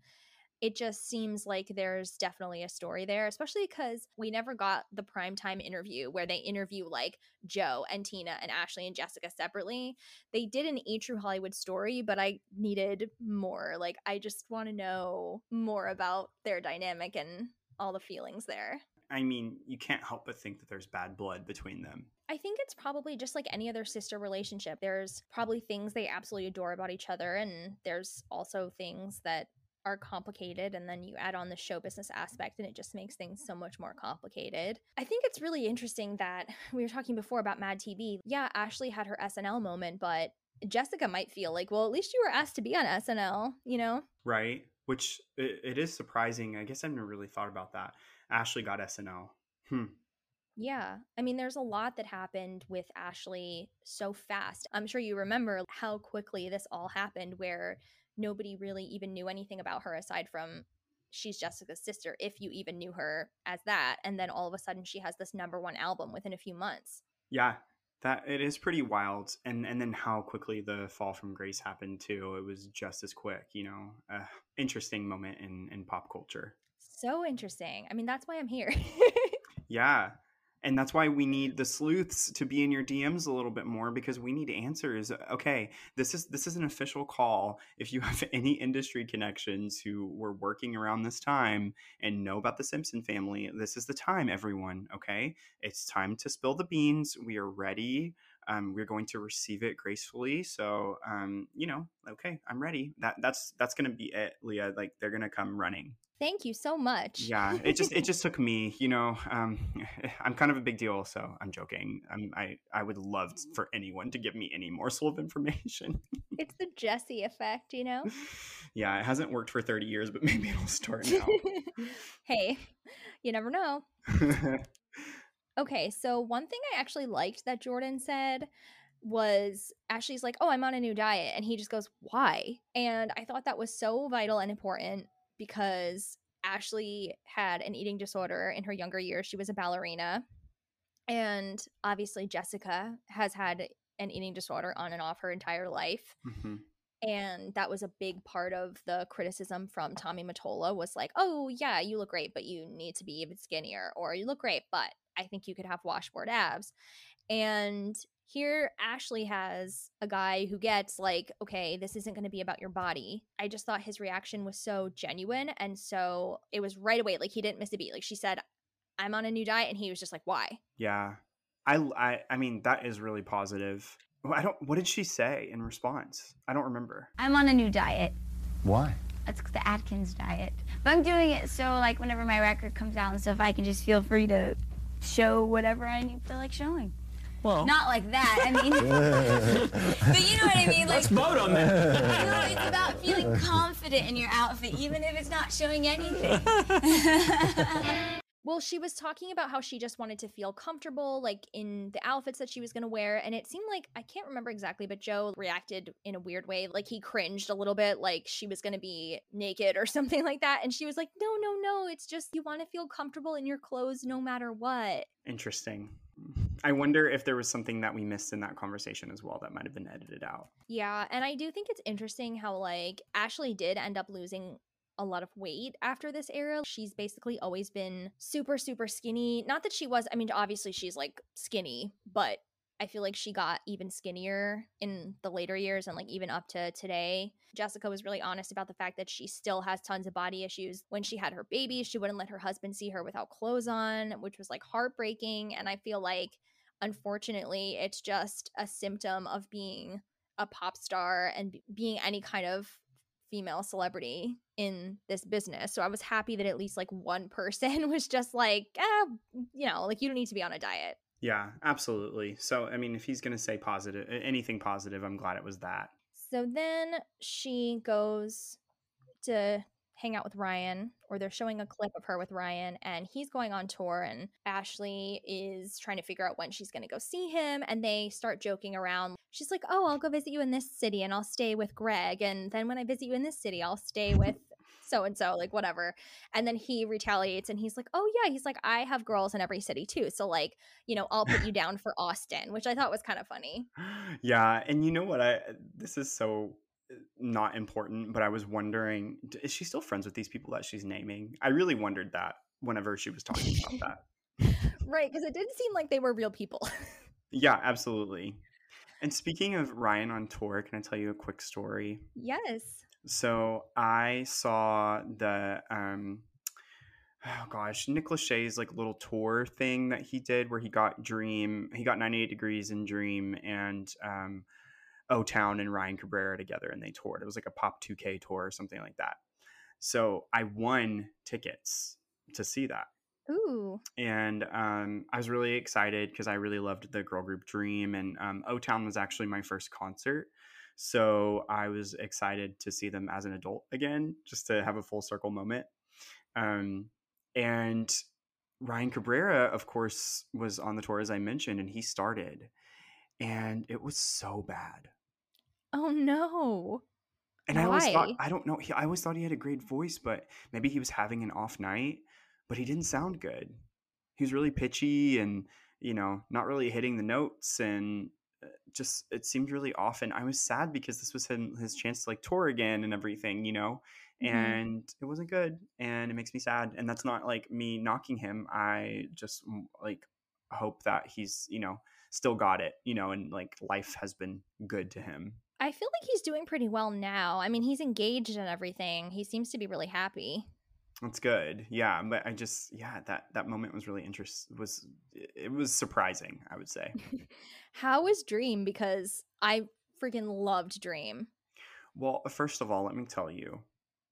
it just seems like there's definitely a story there, especially because we never got the primetime interview where they interview like Joe and Tina and Ashlee and Jessica separately. They did an E True Hollywood story, but I needed more. Like, I just want to know more about their dynamic and all the feelings there. I mean, you can't help but think that there's bad blood between them. I think it's probably just like any other sister relationship. There's probably things they absolutely adore about each other, and there's also things that are complicated and then you add on the show business aspect and it just makes things so much more complicated. I think it's really interesting that we were talking before about Mad TV. Yeah, Ashlee had her SNL moment, but Jessica might feel like, well, at least you were asked to be on SNL, you know? Right? Which it, it is surprising. I guess I've never really thought about that. Ashlee got SNL. Hmm. Yeah. I mean, there's a lot that happened with Ashlee so fast. I'm sure you remember how quickly this all happened, where nobody really even knew anything about her aside from she's Jessica's sister, if you even knew her as that. And then all of a sudden she has this number one album within a few months. Yeah, that it is pretty wild. And and then how quickly the fall from grace happened too. It was just as quick, you know. Uh, interesting moment in in pop culture. So interesting. I mean, that's why I'm here. Yeah. And that's why we need the sleuths to be in your DMs a little bit more because we need answers. Okay, this is this is an official call. If you have any industry connections who were working around this time and know about the Simpson family, this is the time, everyone. Okay, it's time to spill the beans. We are ready. Um, we're going to receive it gracefully. So, um, you know, okay, I'm ready. That that's that's gonna be it, Lia. Like they're gonna come running. Thank you so much. Yeah, it just it just took me, you know. Um, I'm kind of a big deal, so I'm joking. I'm, I I would love for anyone to give me any morsel of information. it's the Jesse effect, you know. yeah, it hasn't worked for 30 years, but maybe it'll start now. hey, you never know. Okay, so one thing I actually liked that Jordan said was Ashlee's like, "Oh, I'm on a new diet," and he just goes, "Why?" And I thought that was so vital and important because Ashlee had an eating disorder in her younger years. She was a ballerina. And obviously, Jessica has had an eating disorder on and off her entire life. Mm-hmm. And that was a big part of the criticism from uh-huh. Tommy Mottola was like, oh, yeah, you look great, but you need to be even skinnier. Or you look great, but I think you could have washboard abs. And here, Ashlee has a guy who gets like, okay, this isn't going to be about your body. I just thought his reaction was so genuine. And so it was right away. Like, he didn't miss a beat. Like, she said, I'm on a new diet. And he was just like, why? Yeah. I, I, I mean, that is really positive. I don't, what did she say in response? I don't remember. I'm on a new diet. Why? It's the Atkins diet. But I'm doing it so, like, whenever my record comes out and stuff, I can just feel free to show whatever I need to, like, showing. Well, Not like that. I mean, but you know what I mean. Like, let's vote on that. you know, it's about feeling confident in your outfit, even if it's not showing anything. Well, she was talking about how she just wanted to feel comfortable, like in the outfits that she was going to wear. And it seemed like, I can't remember exactly, but Joe reacted in a weird way. Like he cringed a little bit, like she was going to be naked or something like that. And she was like, no, no, no. It's just you want to feel comfortable in your clothes no matter what. Interesting. I wonder if there was something that we missed in that conversation as well that might have been edited out. Yeah. And I do think it's interesting how, like, Ashlee did end up losing a lot of weight after this era. She's basically always been super, super skinny. Not that she was, I mean, obviously she's like skinny, but I feel like she got even skinnier in the later years and like even up to today. Jessica was really honest about the fact that she still has tons of body issues. When she had her baby, she wouldn't let her husband see her without clothes on, which was like heartbreaking. And I feel like, unfortunately, it's just a symptom of being a pop star and being any kind of female celebrity in this business. So I was happy that at least like one person was just like, ah, you know, like you don't need to be on a diet. Yeah, absolutely. So, I mean, if he's going to say positive, anything positive, I'm glad it was that. So then she goes to hang out with Ryan, or they're showing a clip of her with Ryan, and he's going on tour, and Ashlee is trying to figure out when she's going to go see him, and they start joking around. She's like, Oh, I'll go visit you in this city, and I'll stay with Greg, and then when I visit you in this city, I'll stay with so and so, like whatever. And then he retaliates and he's like, Oh, yeah. He's like, I have girls in every city too. So, like, you know, I'll put you down for Austin, which I thought was kind of funny. Yeah, and you know what? I this is so not important, but I was wondering, is she still friends with these people that she's naming? I really wondered that whenever she was talking about that. right. Because it didn't seem like they were real people. Yeah, absolutely. And speaking of Ryan on tour, can I tell you a quick story? yes. So I saw the um oh gosh, Nick Lachey's like little tour thing that he did where he got Dream, he got 98 Degrees in Dream and um O Town and Ryan Cabrera together and they toured. It was like a pop 2K tour or something like that. So I won tickets to see that. Ooh. And um, I was really excited because I really loved the girl group Dream, and um, O Town was actually my first concert. So I was excited to see them as an adult again, just to have a full circle moment. Um, and Ryan Cabrera, of course, was on the tour as I mentioned, and he started, and it was so bad. Oh no. And I always thought I don't know. He, I always thought he had a great voice, but maybe he was having an off night. But he didn't sound good. He was really pitchy and you know not really hitting the notes, and uh, just it seemed really off. And I was sad because this was him, his chance to like tour again and everything, you know. Mhm. And it wasn't good, and it makes me sad. And that's not like me knocking him. I just like hope that he's you know still got it you know and like life has been good to him I feel like he's doing pretty well now. I mean, he's engaged and everything. He seems to be really happy. That's good. Yeah, but I just yeah, that that moment was really interest was it was surprising, I would say. How was Dream? Because I freaking loved Dream. well, first of all, let me tell you.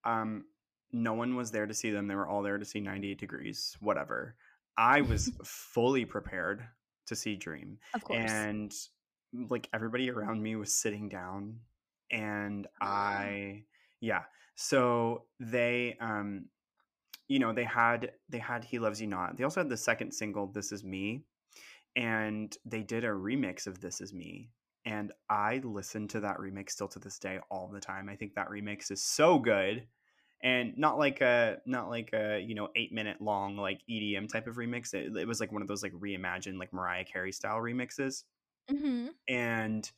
Um no one was there to see them. They were all there to see 98 degrees, whatever. I was fully prepared to see Dream. Of course. And like everybody around me was sitting down and I yeah. So they um you know, they had they had He Loves You Not. They also had the second single This Is Me and they did a remix of This Is Me. And I listen to that remix still to this day all the time. I think that remix is so good and not like a not like a you know eight minute long like EDM type of remix. It, it was like one of those like reimagined like Mariah Carey style remixes Mm-hmm. and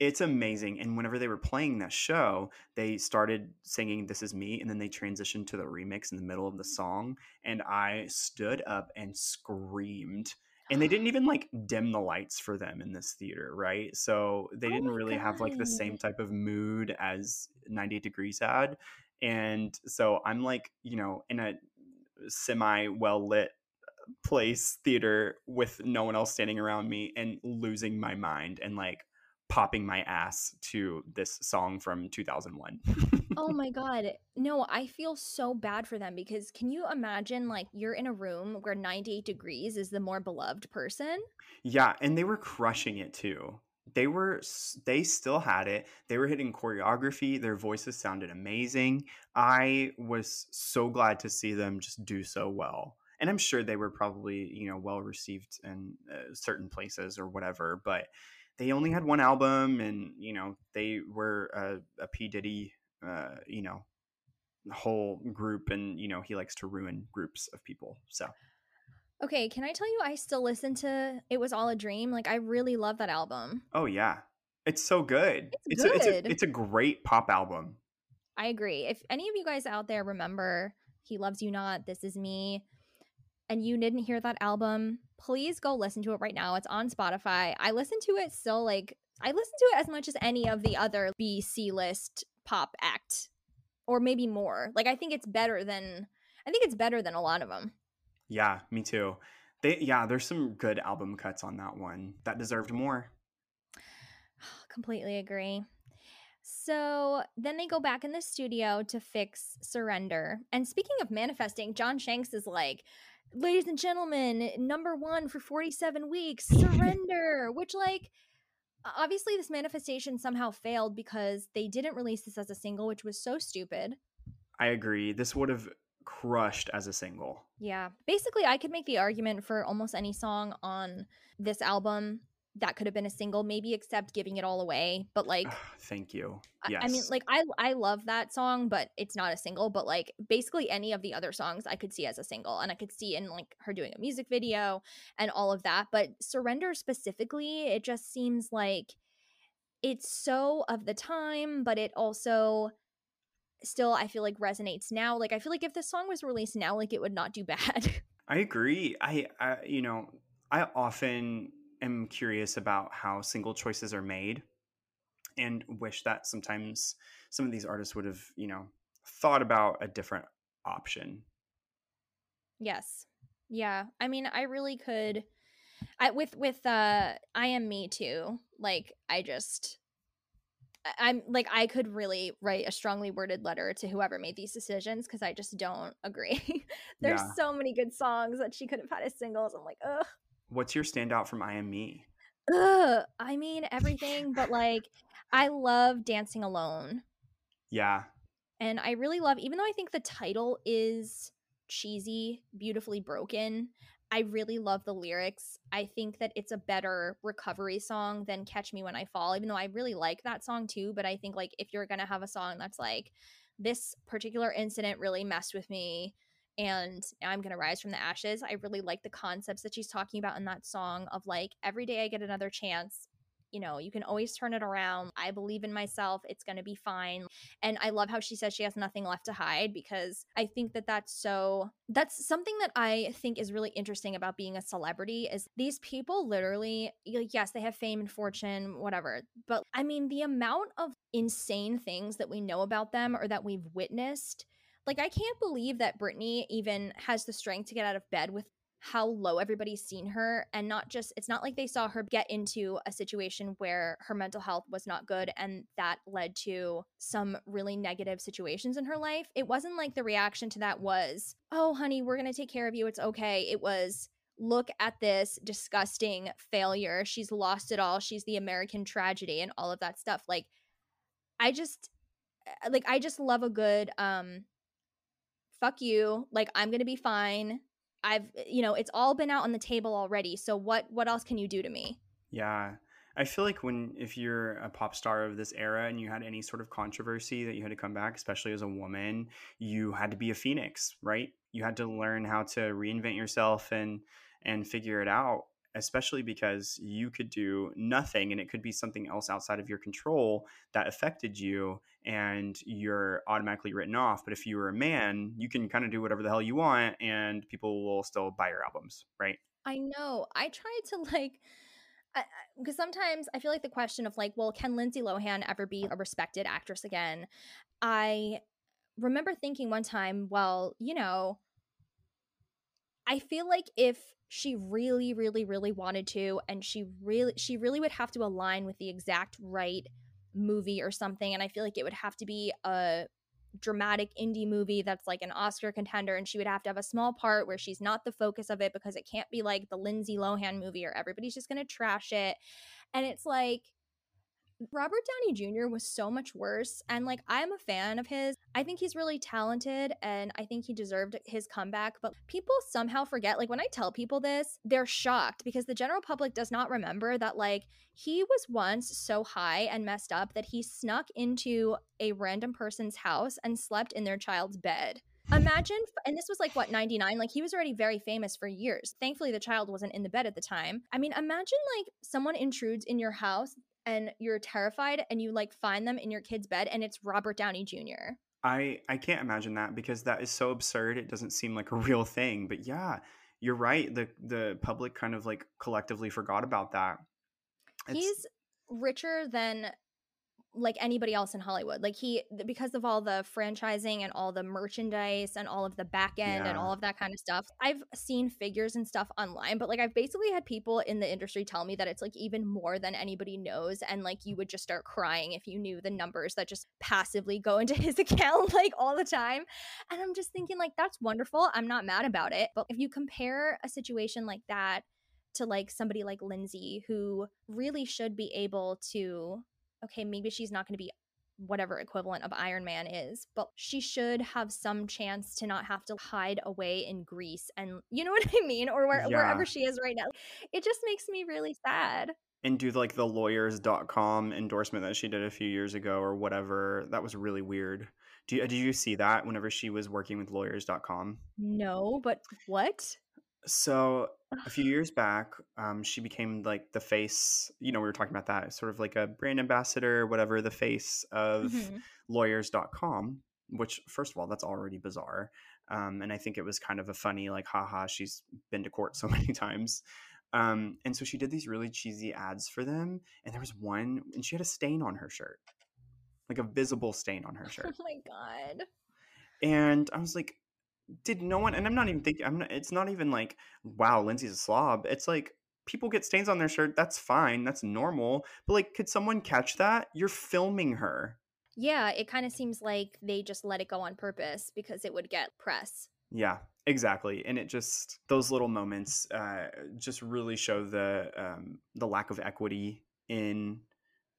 it's amazing and whenever they were playing that show they started singing this is me and then they transitioned to the remix in the middle of the song and i stood up and screamed and they didn't even like dim the lights for them in this theater right? So they Oh didn't really have like the same type of mood as 98 degrees had and so i'm like you know in a semi well lit place theater with no one else standing around me and losing my mind and like popping my ass to this song from 2001. oh my god. No, I feel so bad for them because can you imagine like you're in a room where 98 degrees is the more beloved person? yeah, and they were crushing it too. They were they still had it. They were hitting choreography. Their voices sounded amazing. I was so glad to see them just do so well. And I'm sure they were probably, you know, well received in uh, certain places or whatever, but they only had one album and, you know, they were a, a P Diddy uh, you know, whole group and, you know, he likes to ruin groups of people. So Okay, can I tell you I still listen to It Was All a Dream? Like I really love that album. Oh yeah, it's so good. It's A, it's good. a it's a great pop album. I agree. If any of you guys out there remember He Loves You Not, This Is Me, and you didn't hear that album, please go listen to it right now. It's on Spotify. I listen to it still like I listen to it as much as any of the other B C list pop act or maybe more. Like I think it's better than I think it's better than a lot of them. Yeah, me too. They yeah, there's some good album cuts on that one that deserved more. Completely agree. So then they go back in the studio to fix Surrender. And speaking of manifesting, John Shanks is like, ladies and gentlemen, number one for 47 weeks, Surrender, which, like, obviously this manifestation somehow failed because they didn't release this as a single, which was so stupid. I agree. This would have crushed as a single. Yeah. Basically, I could make the argument for almost any song on this album that could have been a single, maybe except giving it all away. But like, Thank you. I- I mean, like I I love that song, but it's not a single. But like basically any of the other songs I could see as a single, and I could see in like her doing a music video and all of that. But Surrender specifically, it just seems like it's so of the time, but it also still I feel like resonates now. Like I feel like if this song was released now, like it would not do bad. I agree. I, I you know, I often am curious about how single choices are made and wish that sometimes some of these artists would have, you know, thought about a different option. Yes. Yeah. I mean, I really could I with with uh I am me too. Like I just I'm like I could really write a strongly worded letter to whoever made these decisions because I just don't agree. There's Yeah. so many good songs that she could have had as singles. I'm like, ugh, What's your standout from I Am Me? ugh. I mean everything, but like I love Dancing Alone. Yeah. And I really love, even though I think the title is cheesy, beautifully broken, I really love the lyrics. I think that it's a better recovery song than Catch Me When I Fall, even though I really like that song too. But I think, like, if you're going to have a song that's like, this particular incident really messed with me and I'm going to rise from the ashes, I really like the concepts that she's talking about in that song of like, every day I get another chance you know, you can always turn it around. I believe in myself. It's going to be fine. And I love how she says she has nothing left to hide because I think that that's so that's something that I think is really interesting about being a celebrity is these people literally yes, they have fame and fortune, whatever. But I mean, the amount of insane things that we know about them or that we've witnessed like I can't believe that Britney even has the strength to get out of bed with how low everybody's seen her and not just it's not like they saw her get into a situation where her mental health was not good and that led to some really negative situations in her life. It wasn't like the reaction to that was oh honey we're going to take care of you. It's okay. It was look at this disgusting failure. She's lost it all. She's the american tragedy and all of that stuff. Like i just uh, like i just love a good um fuck you like i'm to be fine I've eh, you know, it's all been out on the table already. So what what else can you do to me? Yeah. I feel like when if you're a pop star of this era and you had any sort of controversy that you had to come back, especially as a woman, you had to be a phoenix, right? You had to learn how to reinvent yourself and and figure it out especially because you could do nothing and it could be something else outside of your control that affected you and you're automatically written off. But if you were a man, you can kind of do whatever the hell you want and people will still buy your albums, right? I know. I try to like because sometimes I feel like the question of like, well, can Lindsay Lohan ever be a respected actress again? I remember thinking one time, well, you know, I feel like if she really really really wanted to and she really she really would have to align with the exact right movie or something and I feel like it would have to be a dramatic indie movie that's like an Oscar contender and she would have to have a small part where she's not the focus of it because it can't be like the Lindsay Lohan movie or everybody's just to trash it. And it's like Robert Downey Jr. was so much worse. And like, I'm a fan of his. I think he's really talented and I think he deserved his comeback. But people somehow forget, like, when I tell people this, they're shocked because the general public does not remember that, like, he was once so high and messed up that he snuck into a random person's house and slept in their child's bed. Imagine, and this was like what, 99? Like he was already very famous for years. Thankfully, the child wasn't in the bed at the time. I mean, imagine like someone intrudes in your house and you're terrified and you like find them in your kid's bed and it's Robert Downey Jr. I I can't imagine that because that is so absurd. It doesn't seem like a real thing. But yeah, you're right. The the public kind of like collectively forgot about that. It's, He's richer than like anybody else in Hollywood. Like he because of all the franchising and all the merchandise and all of the back end and all of that kind of stuff. I've seen figures and stuff online, but like I've basically had people in the industry tell me that it's like even more than anybody knows and like you would just start crying if you knew the numbers that just passively go into his account like all the time. And I'm just thinking like that's wonderful. I'm not mad about it. But if you compare a situation like that to like somebody like Lindsay who really should be able to okay, maybe she's not going to be whatever equivalent of Iron Man is, but she should have some chance to not have to hide away in Greece and you know what I mean or where, Yeah. wherever she is right now. It just makes me really sad. and do like the lawyers.com endorsement that she did a few years ago or whatever. That was really weird. Do you, did you see that whenever she was working with lawyers.com? No, but what? So a few years back, um, she became like the face. You know, we were talking about that, sort of like a brand ambassador, whatever, the face of Mhm. lawyers.com, which, first of all, that's already bizarre. Um, and I think it was kind of a funny, like, haha, she's been to court so many times. Um, and so she did these really cheesy ads for them. And there was one, and she had a stain on her shirt, like a visible stain on her shirt. Oh my god. And I was like, did no one? And I'm not even thinking. I'm not. It's not even like, wow, Lindsay's a slob. It's like people get stains on their shirt. That's fine. That's normal. But like, could someone catch that? You're filming her. Yeah, it kind of seems like they just let it go on purpose because it would get press. Yeah, exactly. And it just those little moments uh, just really show the um, the lack of equity in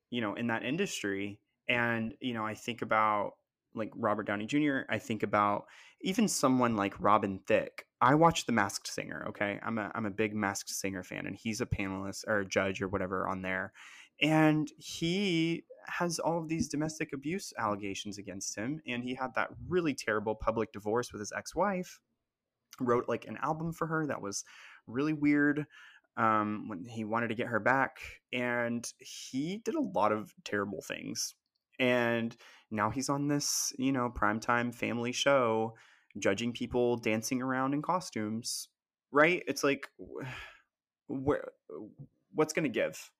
you know in that industry. And you know, I think about like Robert Downey Jr. I think about even someone like Robin Thicke. I watch The Masked Singer. Okay, I'm a I'm a big Masked Singer fan, and he's a panelist or a judge or whatever on there, and he has all of these domestic abuse allegations against him, and he had that really terrible public divorce with his ex-wife. Wrote like an album for her that was really weird. um, when he wanted to get her back, and he did a lot of terrible things. And now he's on this, you know, primetime family show, judging people dancing around in costumes. Right? It's like, where, what's going to give?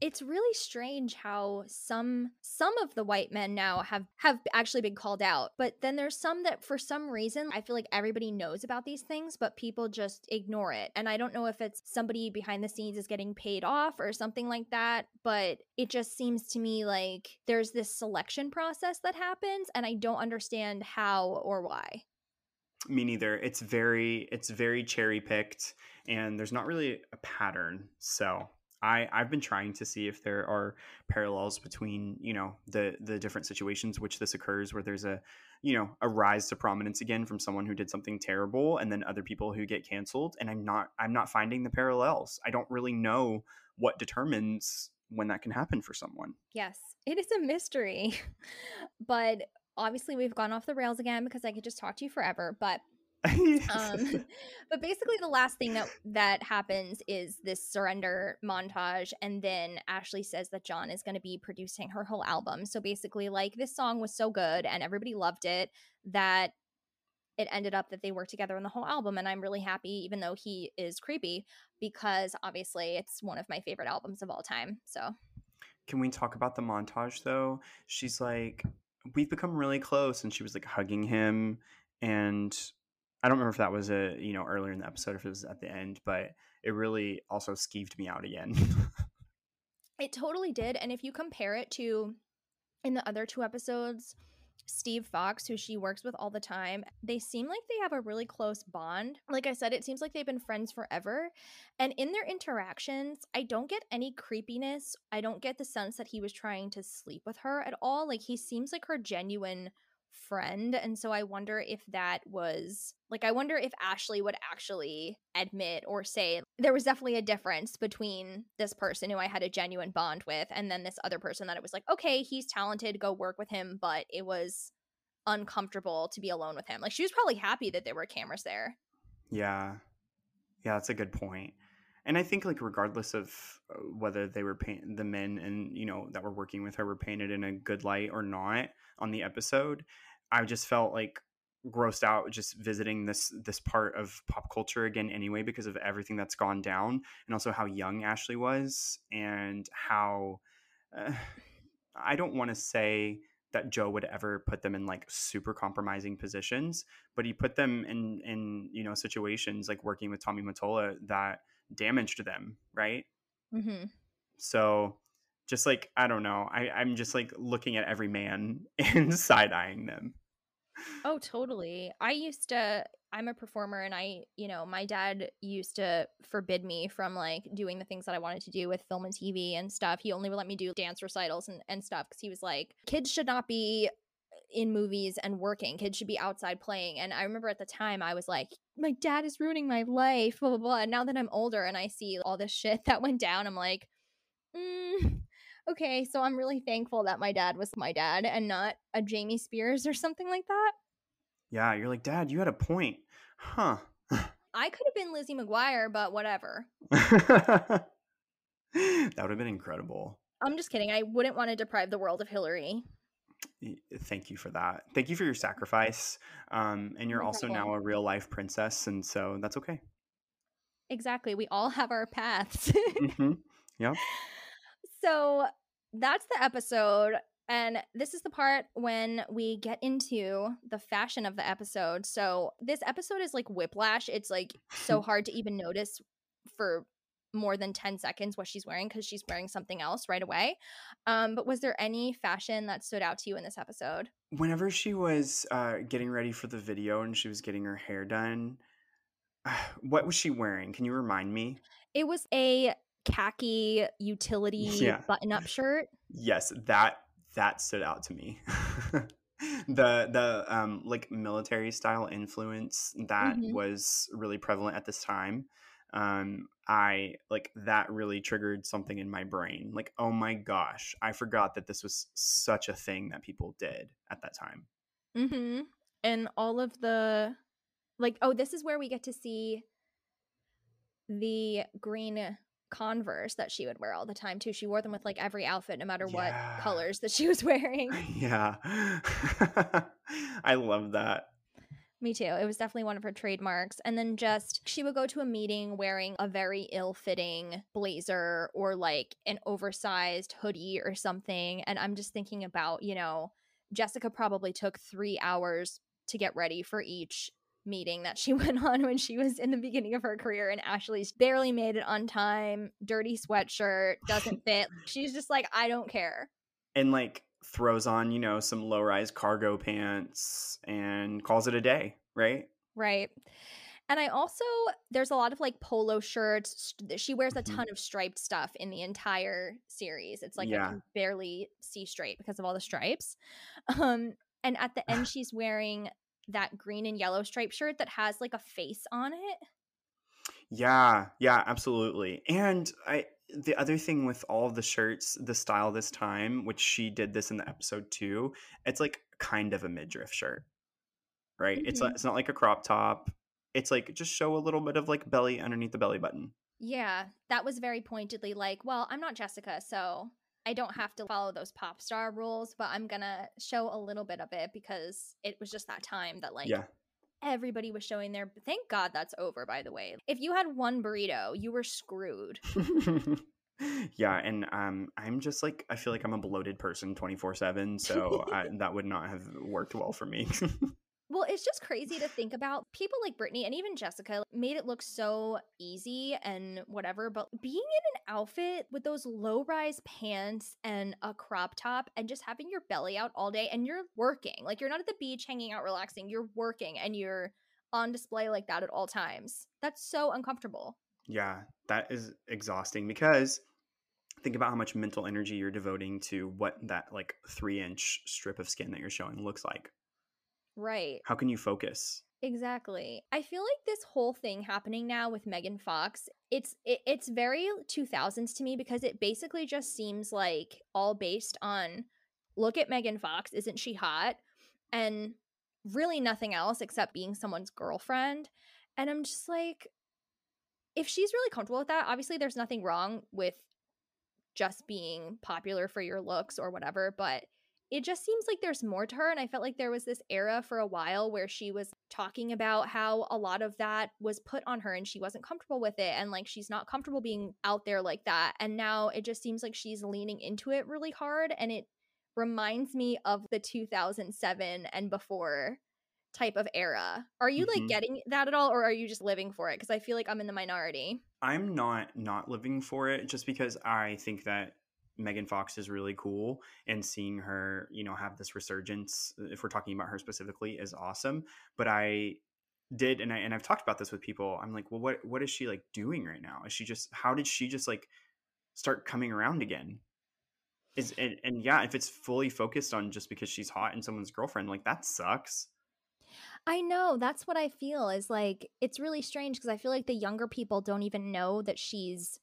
It's really strange how some some of the white men now have have actually been called out but then there's some that for some reason i feel like everybody knows about these things but people just ignore it. And i don't know if it's somebody behind the scenes is getting paid off or something like that but it just seems to me like there's this selection process that happens and i don't understand how or why. Me neither. It's very it's very cherry picked and there's not really a pattern so I, I've been trying to see if there are parallels between you know the the different situations which this occurs where there's a you know a rise to prominence again from someone who did something terrible and then other people who get canceled and I'm not I'm not finding the parallels. I don't really know what determines when that can happen for someone. yes it is a mystery but obviously we've gone off the rails again because i could just talk to you forever but um but basically the last thing that that happens is this surrender montage and then ashlee says that john is going to be producing her whole album so basically like this song was so good and everybody loved it that it ended up that they worked together on the whole album and i'm really happy even though he is creepy because obviously it's one of my favorite albums of all time so Can we talk about the montage though? She's like, we've become really close, and she was like hugging him, and I don't remember if that was a you know earlier in the episode, if it was at the end, but it really also skeeved me out again. It totally did. And if you compare it to in the other two episodes, Steve Fox, who she works with all the time, they seem like they have a really close bond. Like I said, it seems like they've been friends forever. And in their interactions, I don't get any creepiness. I don't get the sense that he was trying to sleep with her at all. Like he seems like her genuine friend. And so I wonder if that was like, I wonder if Ashlee would actually admit or say there was definitely a difference between this person who I had a genuine bond with and then this other person that it was like, okay, he's talented, go work with him, but it was uncomfortable to be alone with him. Like she was probably happy that there were cameras there. Yeah. Yeah, that's a good point. And I think like regardless of uh, whether they were paint the men and you know that were working with her were painted in a good light or not on the episode, I just felt like grossed out just visiting this this part of pop culture again anyway because of everything that's gone down and also how young Ashlee was and how uh, I don't want to say that Joe would ever put them in like super compromising positions, but he put them in in you know situations like working with Tommy Mottola that damaged them, right? Mm-hmm. So just like I don't know, I I'm just like looking at every man and side eyeing them. Oh, totally. I used to I'm a performer and I, you know, my dad used to forbid me from like doing the things that I wanted to do with film and TV and stuff. He only would let me do dance recitals and, and stuff because he was like, kids should not be in movies and working. Kids should be outside playing. And I remember at the time I was like, my dad is ruining my life, blah, blah, blah. And now that I'm older and I see all this shit that went down, I'm like, mm, okay, so I'm really thankful that my dad was my dad and not a Jamie Spears or something like that. Yeah, you're like, Dad, you had a point, huh? I could have been Lizzie McGuire, but whatever. that would have been incredible. I'm just kidding. I wouldn't want to deprive the world of Hilary. Thank you for that. Thank you for your sacrifice. Um, and you're also now a real life princess, and so that's okay. Exactly. We all have our paths. hmm Yeah. so that's the episode. And this is the part when we get into the fashion of the episode. So this episode is like whiplash. It's like so hard to even notice for more than 10 seconds what she's wearing because she's wearing something else right away. Um, but was there any fashion that stood out to you in this episode? Whenever she was uh, getting ready for the video and she was getting her hair done, what was she wearing? Can you remind me? It was a khaki utility Yeah. button up shirt. Yes, that that stood out to me. the the um like military style influence that Mhm. was really prevalent at this time. Um I like that really triggered something in my brain. Like, oh my gosh, I forgot that this was such a thing that people did at that time. Mm-hmm. And all of the like, oh, this is where we get to see the green Converse that she would wear all the time too. She wore them with like every outfit, no matter what colors that she was wearing. Yeah. I love that. Me too. It was definitely one of her trademarks. And then just she would go to a meeting wearing a very ill fitting blazer or like an oversized hoodie or something. And I'm just thinking about, you know, Jessica probably took three hours to get ready for each meeting that she went on when she was in the beginning of her career. And Ashlee's barely made it on time, dirty sweatshirt, doesn't fit. She's just like, I don't care. And like throws on, you know, some low rise cargo pants and calls it a day, right? Right. And I also, there's a lot of like polo shirts. She wears a Mhm. ton of striped stuff in the entire series. It's like I can barely see straight because of all the stripes. Um, and at the end, she's wearing that green and yellow striped shirt that has like a face on it. Yeah, yeah, absolutely. And I the other thing with all the shirts, the style this time, which she did this in the episode too, it's like kind of a midriff shirt. Right? It's not, Mhm. it's not like a crop top. It's like just show a little bit of like belly underneath the belly button. Yeah, that was very pointedly like, well, I'm not Jessica, so I don't have to follow those pop star rules, but I'm gonna show a little bit of it because it was just that time that like yeah. Everybody was showing their thank god that's over by the way if you had one burrito you were screwed yeah, and um I'm just like I feel like I'm a bloated person 24/7, so I, that would not have worked well for me. well it's just crazy to think about. People like britney and even jessica made it look so easy and whatever but being in an outfit with those low rise pants and a crop top and just having your belly out all day and you're working. Like you're not at the beach hanging out relaxing you're working and you're on display like that at all times. That's so uncomfortable. Yeah, that is exhausting because think about how much mental energy you're devoting to what that like three inch strip of skin that you're showing looks like. Right How can you focus? Exactly. I feel like this whole thing happening now with Megan Fox, it's it, it's very 2000s to me because it basically just seems like all based on look at Megan Fox, isn't she hot? And really nothing else except being someone's girlfriend. And I'm just like if she's really comfortable with that, obviously there's nothing wrong with just being popular for your looks or whatever, but it just seems like there's more to her. And I felt like there was this era for a while where she was talking about how a lot of that was put on her and she wasn't comfortable with it. And like she's not comfortable being out there like that. And now it just seems like she's leaning into it really hard. And it reminds me of the 2007 and before type of era. Are you Mhm. like getting that at all or are you just living for it? Because I feel like I'm in the minority. I'm not not living for it just because I think that Megan Fox is really cool and seeing her, you know, have this resurgence uh, if we're talking about her specifically is awesome, but I did and I and I've talked about this with people. I'm like, "Well, what what is she like doing right now? Is she just how did she just like start coming around again?" Is and, and yeah, if it's fully focused on just because she's hot and someone's girlfriend, like that sucks. I know. That's what I feel is like it's really strange because I feel like the younger people don't even know that she's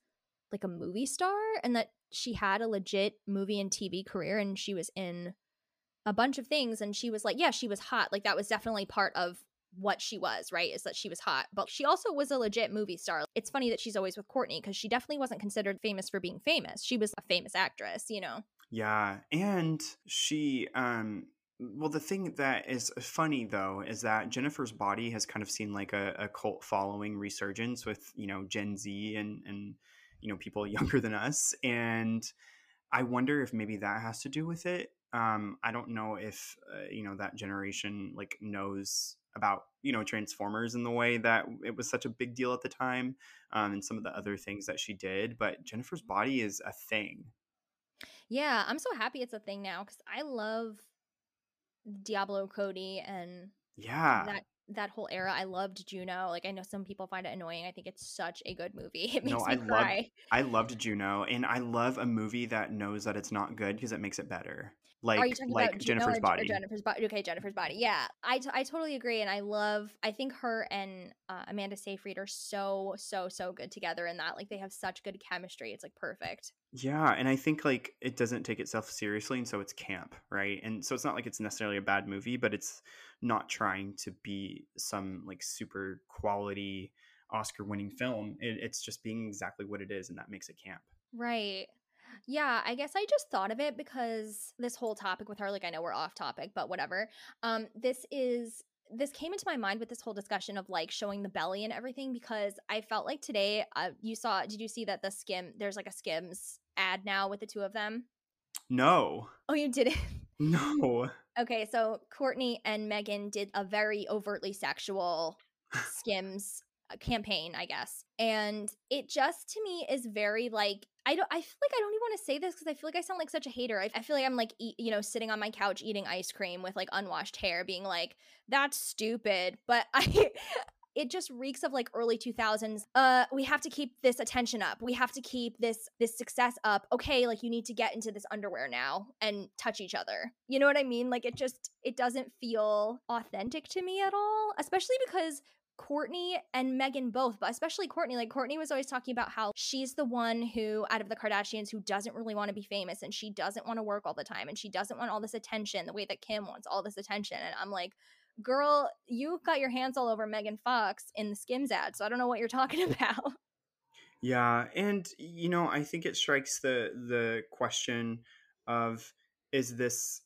like a movie star and that she had a legit movie and TV career and she was in a bunch of things and she was like, yeah, she was hot. Like that was definitely part of what she was, right? Is that she was hot. But she also was a legit movie star. It's funny that she's always with Kourtney because she definitely wasn't considered famous for being famous. She was a famous actress, you know? Yeah, and she um well the thing that is funny though is that Jennifer's body has kind of seen like a, a cult following resurgence with, you know, Gen Z and and you know people younger than us and I wonder if maybe that has to do with it. Um I don't know if uh, you know that generation like knows about you know transformers in the way that it was such a big deal at the time um, and some of the other things that she did but jennifer's body is a thing Yeah, I'm so happy it's a thing now because I love Diablo Cody and yeah that that whole era. I loved Juno. Like I know some people find it annoying. I think it's such a good movie. It makes no, me I cry. loved I loved Juno, and I love a movie that knows that it's not good because it makes it better. Like Are you talking like about Jennifer's or, body. Jennifer's body. Okay, Jennifer's body. Yeah, I, t- I totally agree, and I love. I think her and uh, Amanda Seyfried are so so so good together in that. Like they have such good chemistry. It's like perfect. Yeah, and I think like it doesn't take itself seriously, and so it's camp, right? And so it's not like it's necessarily a bad movie, but it's not trying to be some like super quality Oscar winning film. It, it's just being exactly what it is, and that makes it camp. Right. Yeah, I guess I just thought of it because this whole topic with her, like I know we're off topic, but whatever. Um, this is this came into my mind with this whole discussion of like showing the belly and everything because I felt like today, uh, you saw, did you see that the skim? There's like a Skims ad now with the two of them. No, Oh, you didn't. no. Okay, so Kourtney and Megan did a very overtly sexual Skims campaign, I guess. And it just to me is very like I don't I feel like I don't even want to say this because I feel like I sound like such a hater. I, I feel like I'm like eat, you know sitting on my couch eating ice cream with like unwashed hair being like that's stupid, but I it just reeks of like early 2000s uh we have to keep this attention up we have to keep this this success up okay like you need to get into this underwear now and touch each other you know what i mean like it just it doesn't feel authentic to me at all especially because Kourtney and Megan both, but especially Kourtney. Like, Kourtney was always talking about how she's the one who, out of the Kardashians, who doesn't really want to be famous and she doesn't want to work all the time and she doesn't want all this attention the way that Kim wants all this attention. And I'm like, girl, you got your hands all over Megan Fox in the Skims ad, so I don't know what you're talking about. Yeah, and you know, I think it strikes the the question of is this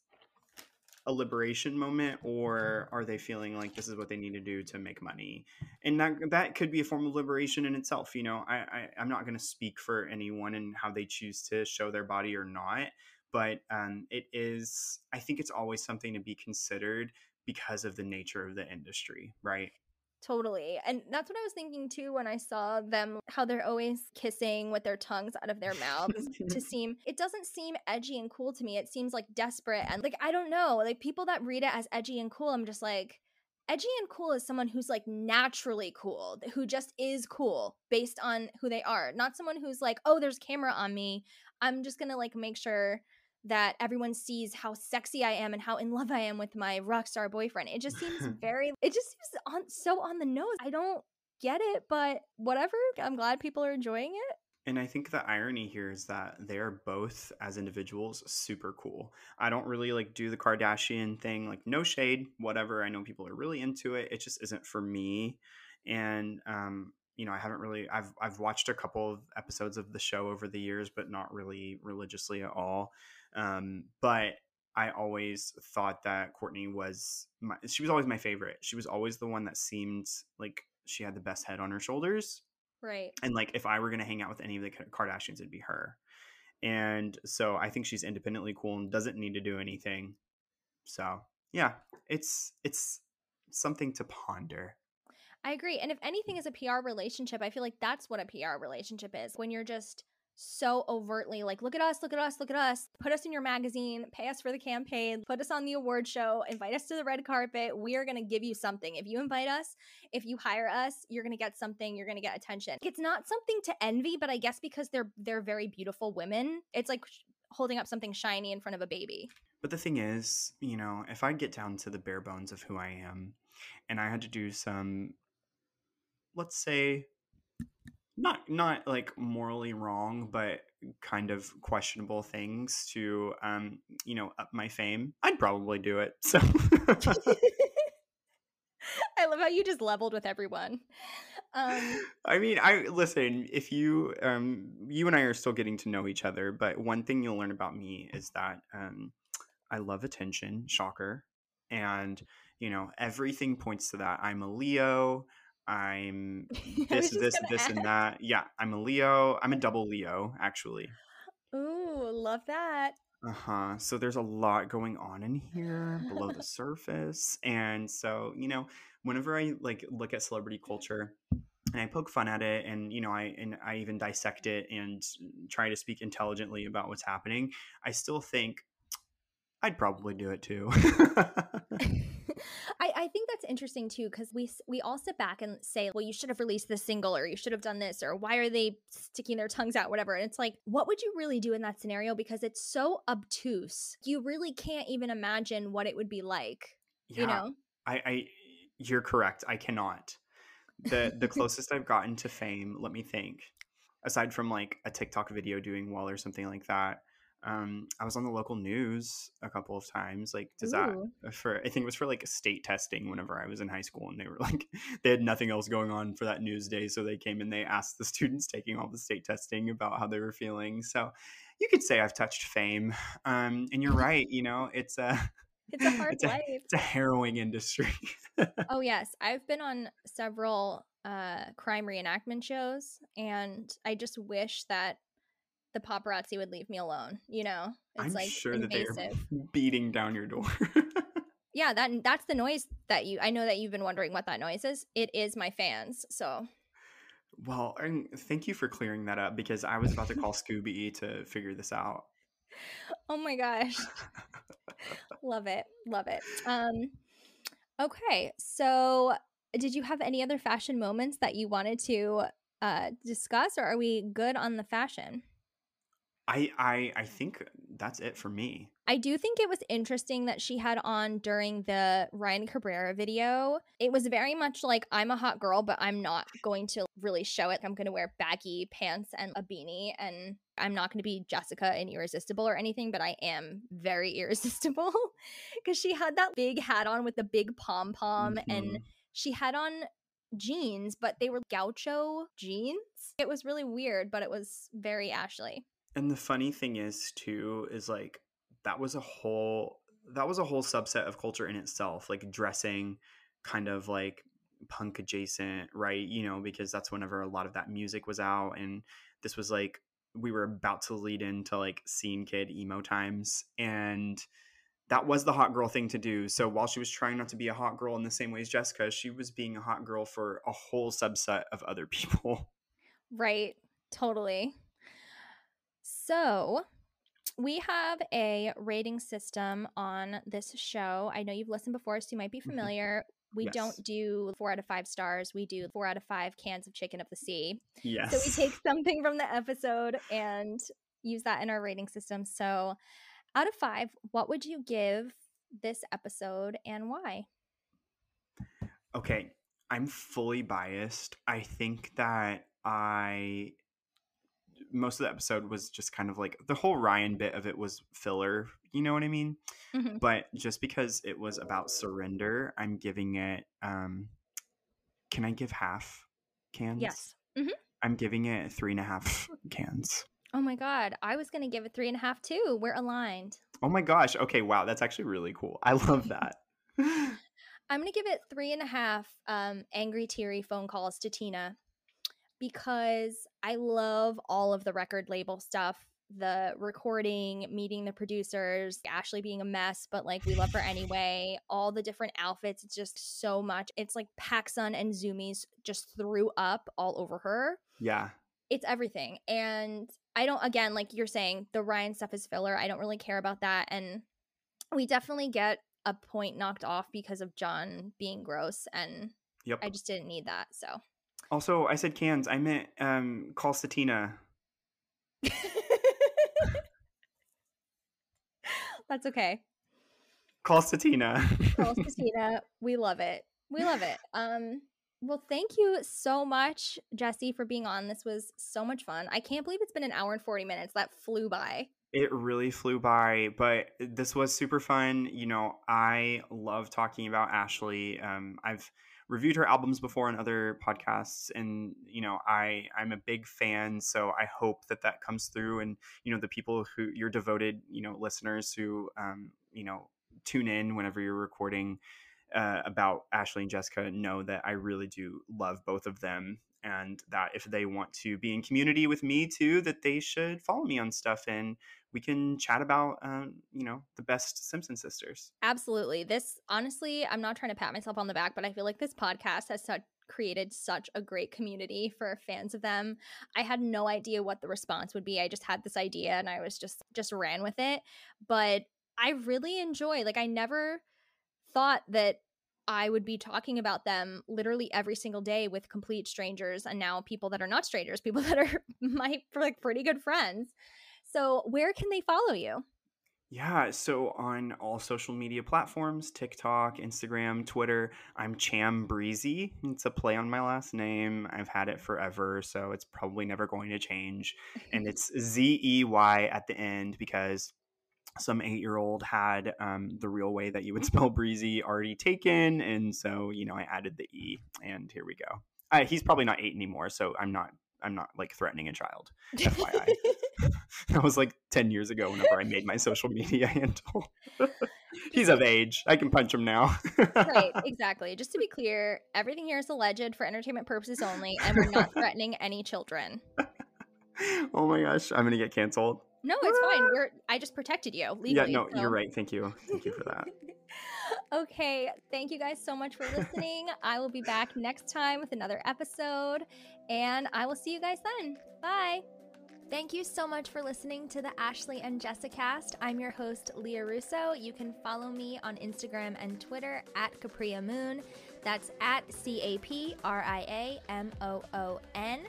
a liberation moment or are they feeling like this is what they need to do to make money? And that that could be a form of liberation in itself you know? I, I i'm not going to speak for anyone and how they choose to show their body or not but um it is i think it's always something to be considered because of the nature of the industry right Totally. And that's what I was thinking too when I saw them, how they're always kissing with their tongues out of their mouths to seem, it doesn't seem edgy and cool to me. It seems like desperate. And like, I don't know, like people that read it as edgy and cool, I'm just like, edgy and cool is someone who's like naturally cool, who just is cool based on who they are, not someone who's like, oh, there's camera on me. I'm just going to like make sure that everyone sees how sexy I am and how in love I am with my rock star boyfriend. It just seems very it just seems on so on the nose. I don't get it, but whatever. I'm glad people are enjoying it. And I think the irony here is that they're both, as individuals, super cool. I don't really like do the Kardashian thing, like no shade, whatever. I know people are really into it. It just isn't for me. And um, you know, I haven't really. I've I've watched a couple of episodes of the show over the years, but not really religiously at all. Um, but I always thought that Kourtney was my. She was always my favorite. She was always the one that seemed like she had the best head on her shoulders. Right. And like, if I were going to hang out with any of the Kardashians, it'd be her. And so I think she's independently cool and doesn't need to do anything. So yeah, it's it's something to ponder. I agree. And if anything is a PR relationship, I feel like that's what a PR relationship is. When you're just so overtly like, look at us, look at us, look at us, put us in your magazine, pay us for the campaign, put us on the award show, invite us to the red carpet. We are going to give you something. If you invite us, if you hire us, you're going to get something, you're going to get attention. It's not something to envy, but I guess because they're they're very beautiful women, it's like holding up something shiny in front of a baby. But the thing is, you know, if I get down to the bare bones of who I am and I had to do some let's say not not like morally wrong but kind of questionable things to um you know up my fame. I'd probably do it so. I love how you just leveled with everyone. Um, i mean i listen if you um you and i are still getting to know each other but one thing you'll learn about me is that um i love attention shocker and you know everything points to that. I'm a leo I'm this, this, this, and that. Yeah, I'm a Leo. I'm a double Leo, actually. ooh, love that. Uh huh. So there's a lot going on in here below the surface, and so you know, whenever I like look at celebrity culture, and I poke fun at it, and you know, I and I even dissect it and try to speak intelligently about what's happening. I still think I'd probably do it too. I, think that's interesting too because we we all sit back and say, well, you should have released this single, or you should have done this, or why are they sticking their tongues out, whatever. And it's like, what would you really do in that scenario? Because it's so obtuse, you really can't even imagine what it would be like. You know? I, I you're correct. I cannot. The the closest I've gotten to fame, let me think. Aside from like a TikTok video doing well or something like that, Um, I was on the local news a couple of times. Like, does that for? I think it was for like a state testing whenever I was in high school, and they were like, they had nothing else going on for that news day, so they came and they asked the students taking all the state testing about how they were feeling. So, you could say I've touched fame. Um, and you're right. You know, it's a It's a hard it's a, life. it's a harrowing industry. oh yes, I've been on several uh crime reenactment shows and I just wish that the paparazzi would leave me alone, you know? It's I'm like sure that they're beating down your door. Yeah, that that's the noise that you I know that you've been wondering what that noise is. It is my fans. So, well, and thank you for clearing that up because I was about to call Scooby to figure this out. oh my gosh. love it. Love it. Um okay. So, did you have any other fashion moments that you wanted to uh discuss or are we good on the fashion? I I I think that's it for me. I do think it was interesting that she had on during the Ryan Cabrera video. It was very much like I'm a hot girl, but I'm not going to really show it. I'm going to wear baggy pants and a beanie, and I'm not going to be Jessica and irresistible or anything, but I am very irresistible because she had that big hat on with the big pom pom, and Mhm. she had on jeans, but they were gaucho jeans. It was really weird, but it was very Ashlee. And the funny thing is too is like that was a whole that was a whole subset of culture in itself, like dressing kind of like punk adjacent, right? You know, because that's whenever a lot of that music was out and this was like we were about to lead into like scene kid emo times and that was the hot girl thing to do. So while she was trying not to be a hot girl in the same way as Jessica, she was being a hot girl for a whole subset of other people. Right. Totally. So, we have a rating system on this show. I know you've listened before, so you might be mm-hmm. familiar. We Yes. don't do four out of five stars. We do four out of five cans of chicken of the sea. Yes. So we take something from the episode and use that in our rating system. So, out of five, what would you give this episode and why? Okay, I'm fully biased. I think that I most of the episode was just kind of like the whole Ryan bit of it was filler, you know what I mean? Mhm. But just because it was about surrender, I'm giving it um can I give half cans? Yes. hmm I'm giving it three and a half cans. Oh my God. I was going to give it three and a half too. We're aligned. Oh my gosh. Okay, wow, that's actually really cool. I love that. I'm gonna give it three and a half um, angry, teary phone calls to Tina because I love all of the record label stuff. The recording, meeting the producers, Ashlee being a mess, but like we love her anyway. All the different outfits, it's just so much. It's like PacSun and Zumiez just threw up all over her. yeah. It's everything. And I don't, again, like you're saying, the Ryan stuff is filler. I don't really care about that. And we definitely get a point knocked off because of John being gross. And Yep. I just didn't need that. So Also, I said cans. I meant um call Satina. that's okay. Call Satina. Girls Christina, we love it. We love it. Um, well, thank you so much, Jesse, for being on. This was so much fun. I can't believe it's been an hour and 40 minutes. That flew by. It really flew by, but this was super fun. You know, I love talking about Ashlee. Um, I've reviewed her albums before on other podcasts, and you know, I I'm a big fan. So I hope that that comes through, and you know, the people who your devoted, you know, listeners who um, you know tune in whenever you're recording uh, about Ashlee and Jessica know that I really do love both of them and that if they want to be in community with me too that they should follow me on stuff and we can chat about um, you know the best Simpson sisters. Absolutely. This, honestly, I'm not trying to pat myself on the back, but I feel like this podcast has such created such a great community for fans of them. I had no idea what the response would be. I just had this idea and I was just just ran with it. But I really enjoy like I never thought that I would be talking about them literally every single day with complete strangers and now people that are not strangers, people that are my like pretty good friends. So, where can they follow you? Yeah, so on all social media platforms TikTok, Instagram, Twitter I'm Cham Breezey. It's a play on my last name. I've had it forever, so it's probably never going to change. And it's Z E Y at the end because some eight year old had um, the real way that you would spell breezy already taken. And so, you know, I added the E, and here we go. Uh, he's probably not eight anymore, so I'm not. I'm not like threatening a child. FYI. that was like 10 years ago whenever I made my social media handle. He's of age. I can punch him now. right, exactly. Just to be clear, everything here is alleged for entertainment purposes only, and we're not threatening any children. oh my gosh, I'm gonna get canceled. No, it's fine. We're I just protected you legally. yeah, no, so- you're right. Thank you. Thank you for that. Okay, thank you guys so much for listening. I will be back next time with another episode, and I will see you guys then. Bye. Thank you so much for listening to the Ashlee and Jessicast. I'm your host, Lia Russo. You can follow me on Instagram and Twitter at Capria Moon. That's at C A P R I A M O O N.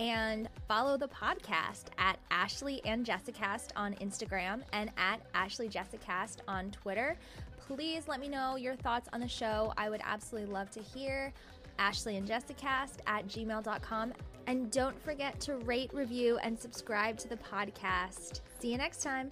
And follow the podcast at Ashlee and Jessicast on Instagram and at Ashlee Jessicast on Twitter. Please let me know your thoughts on the show. I would absolutely love to hear. Ashlee and Jessicast at gmail.com. And don't forget to rate, review, and subscribe to the podcast. See you next time.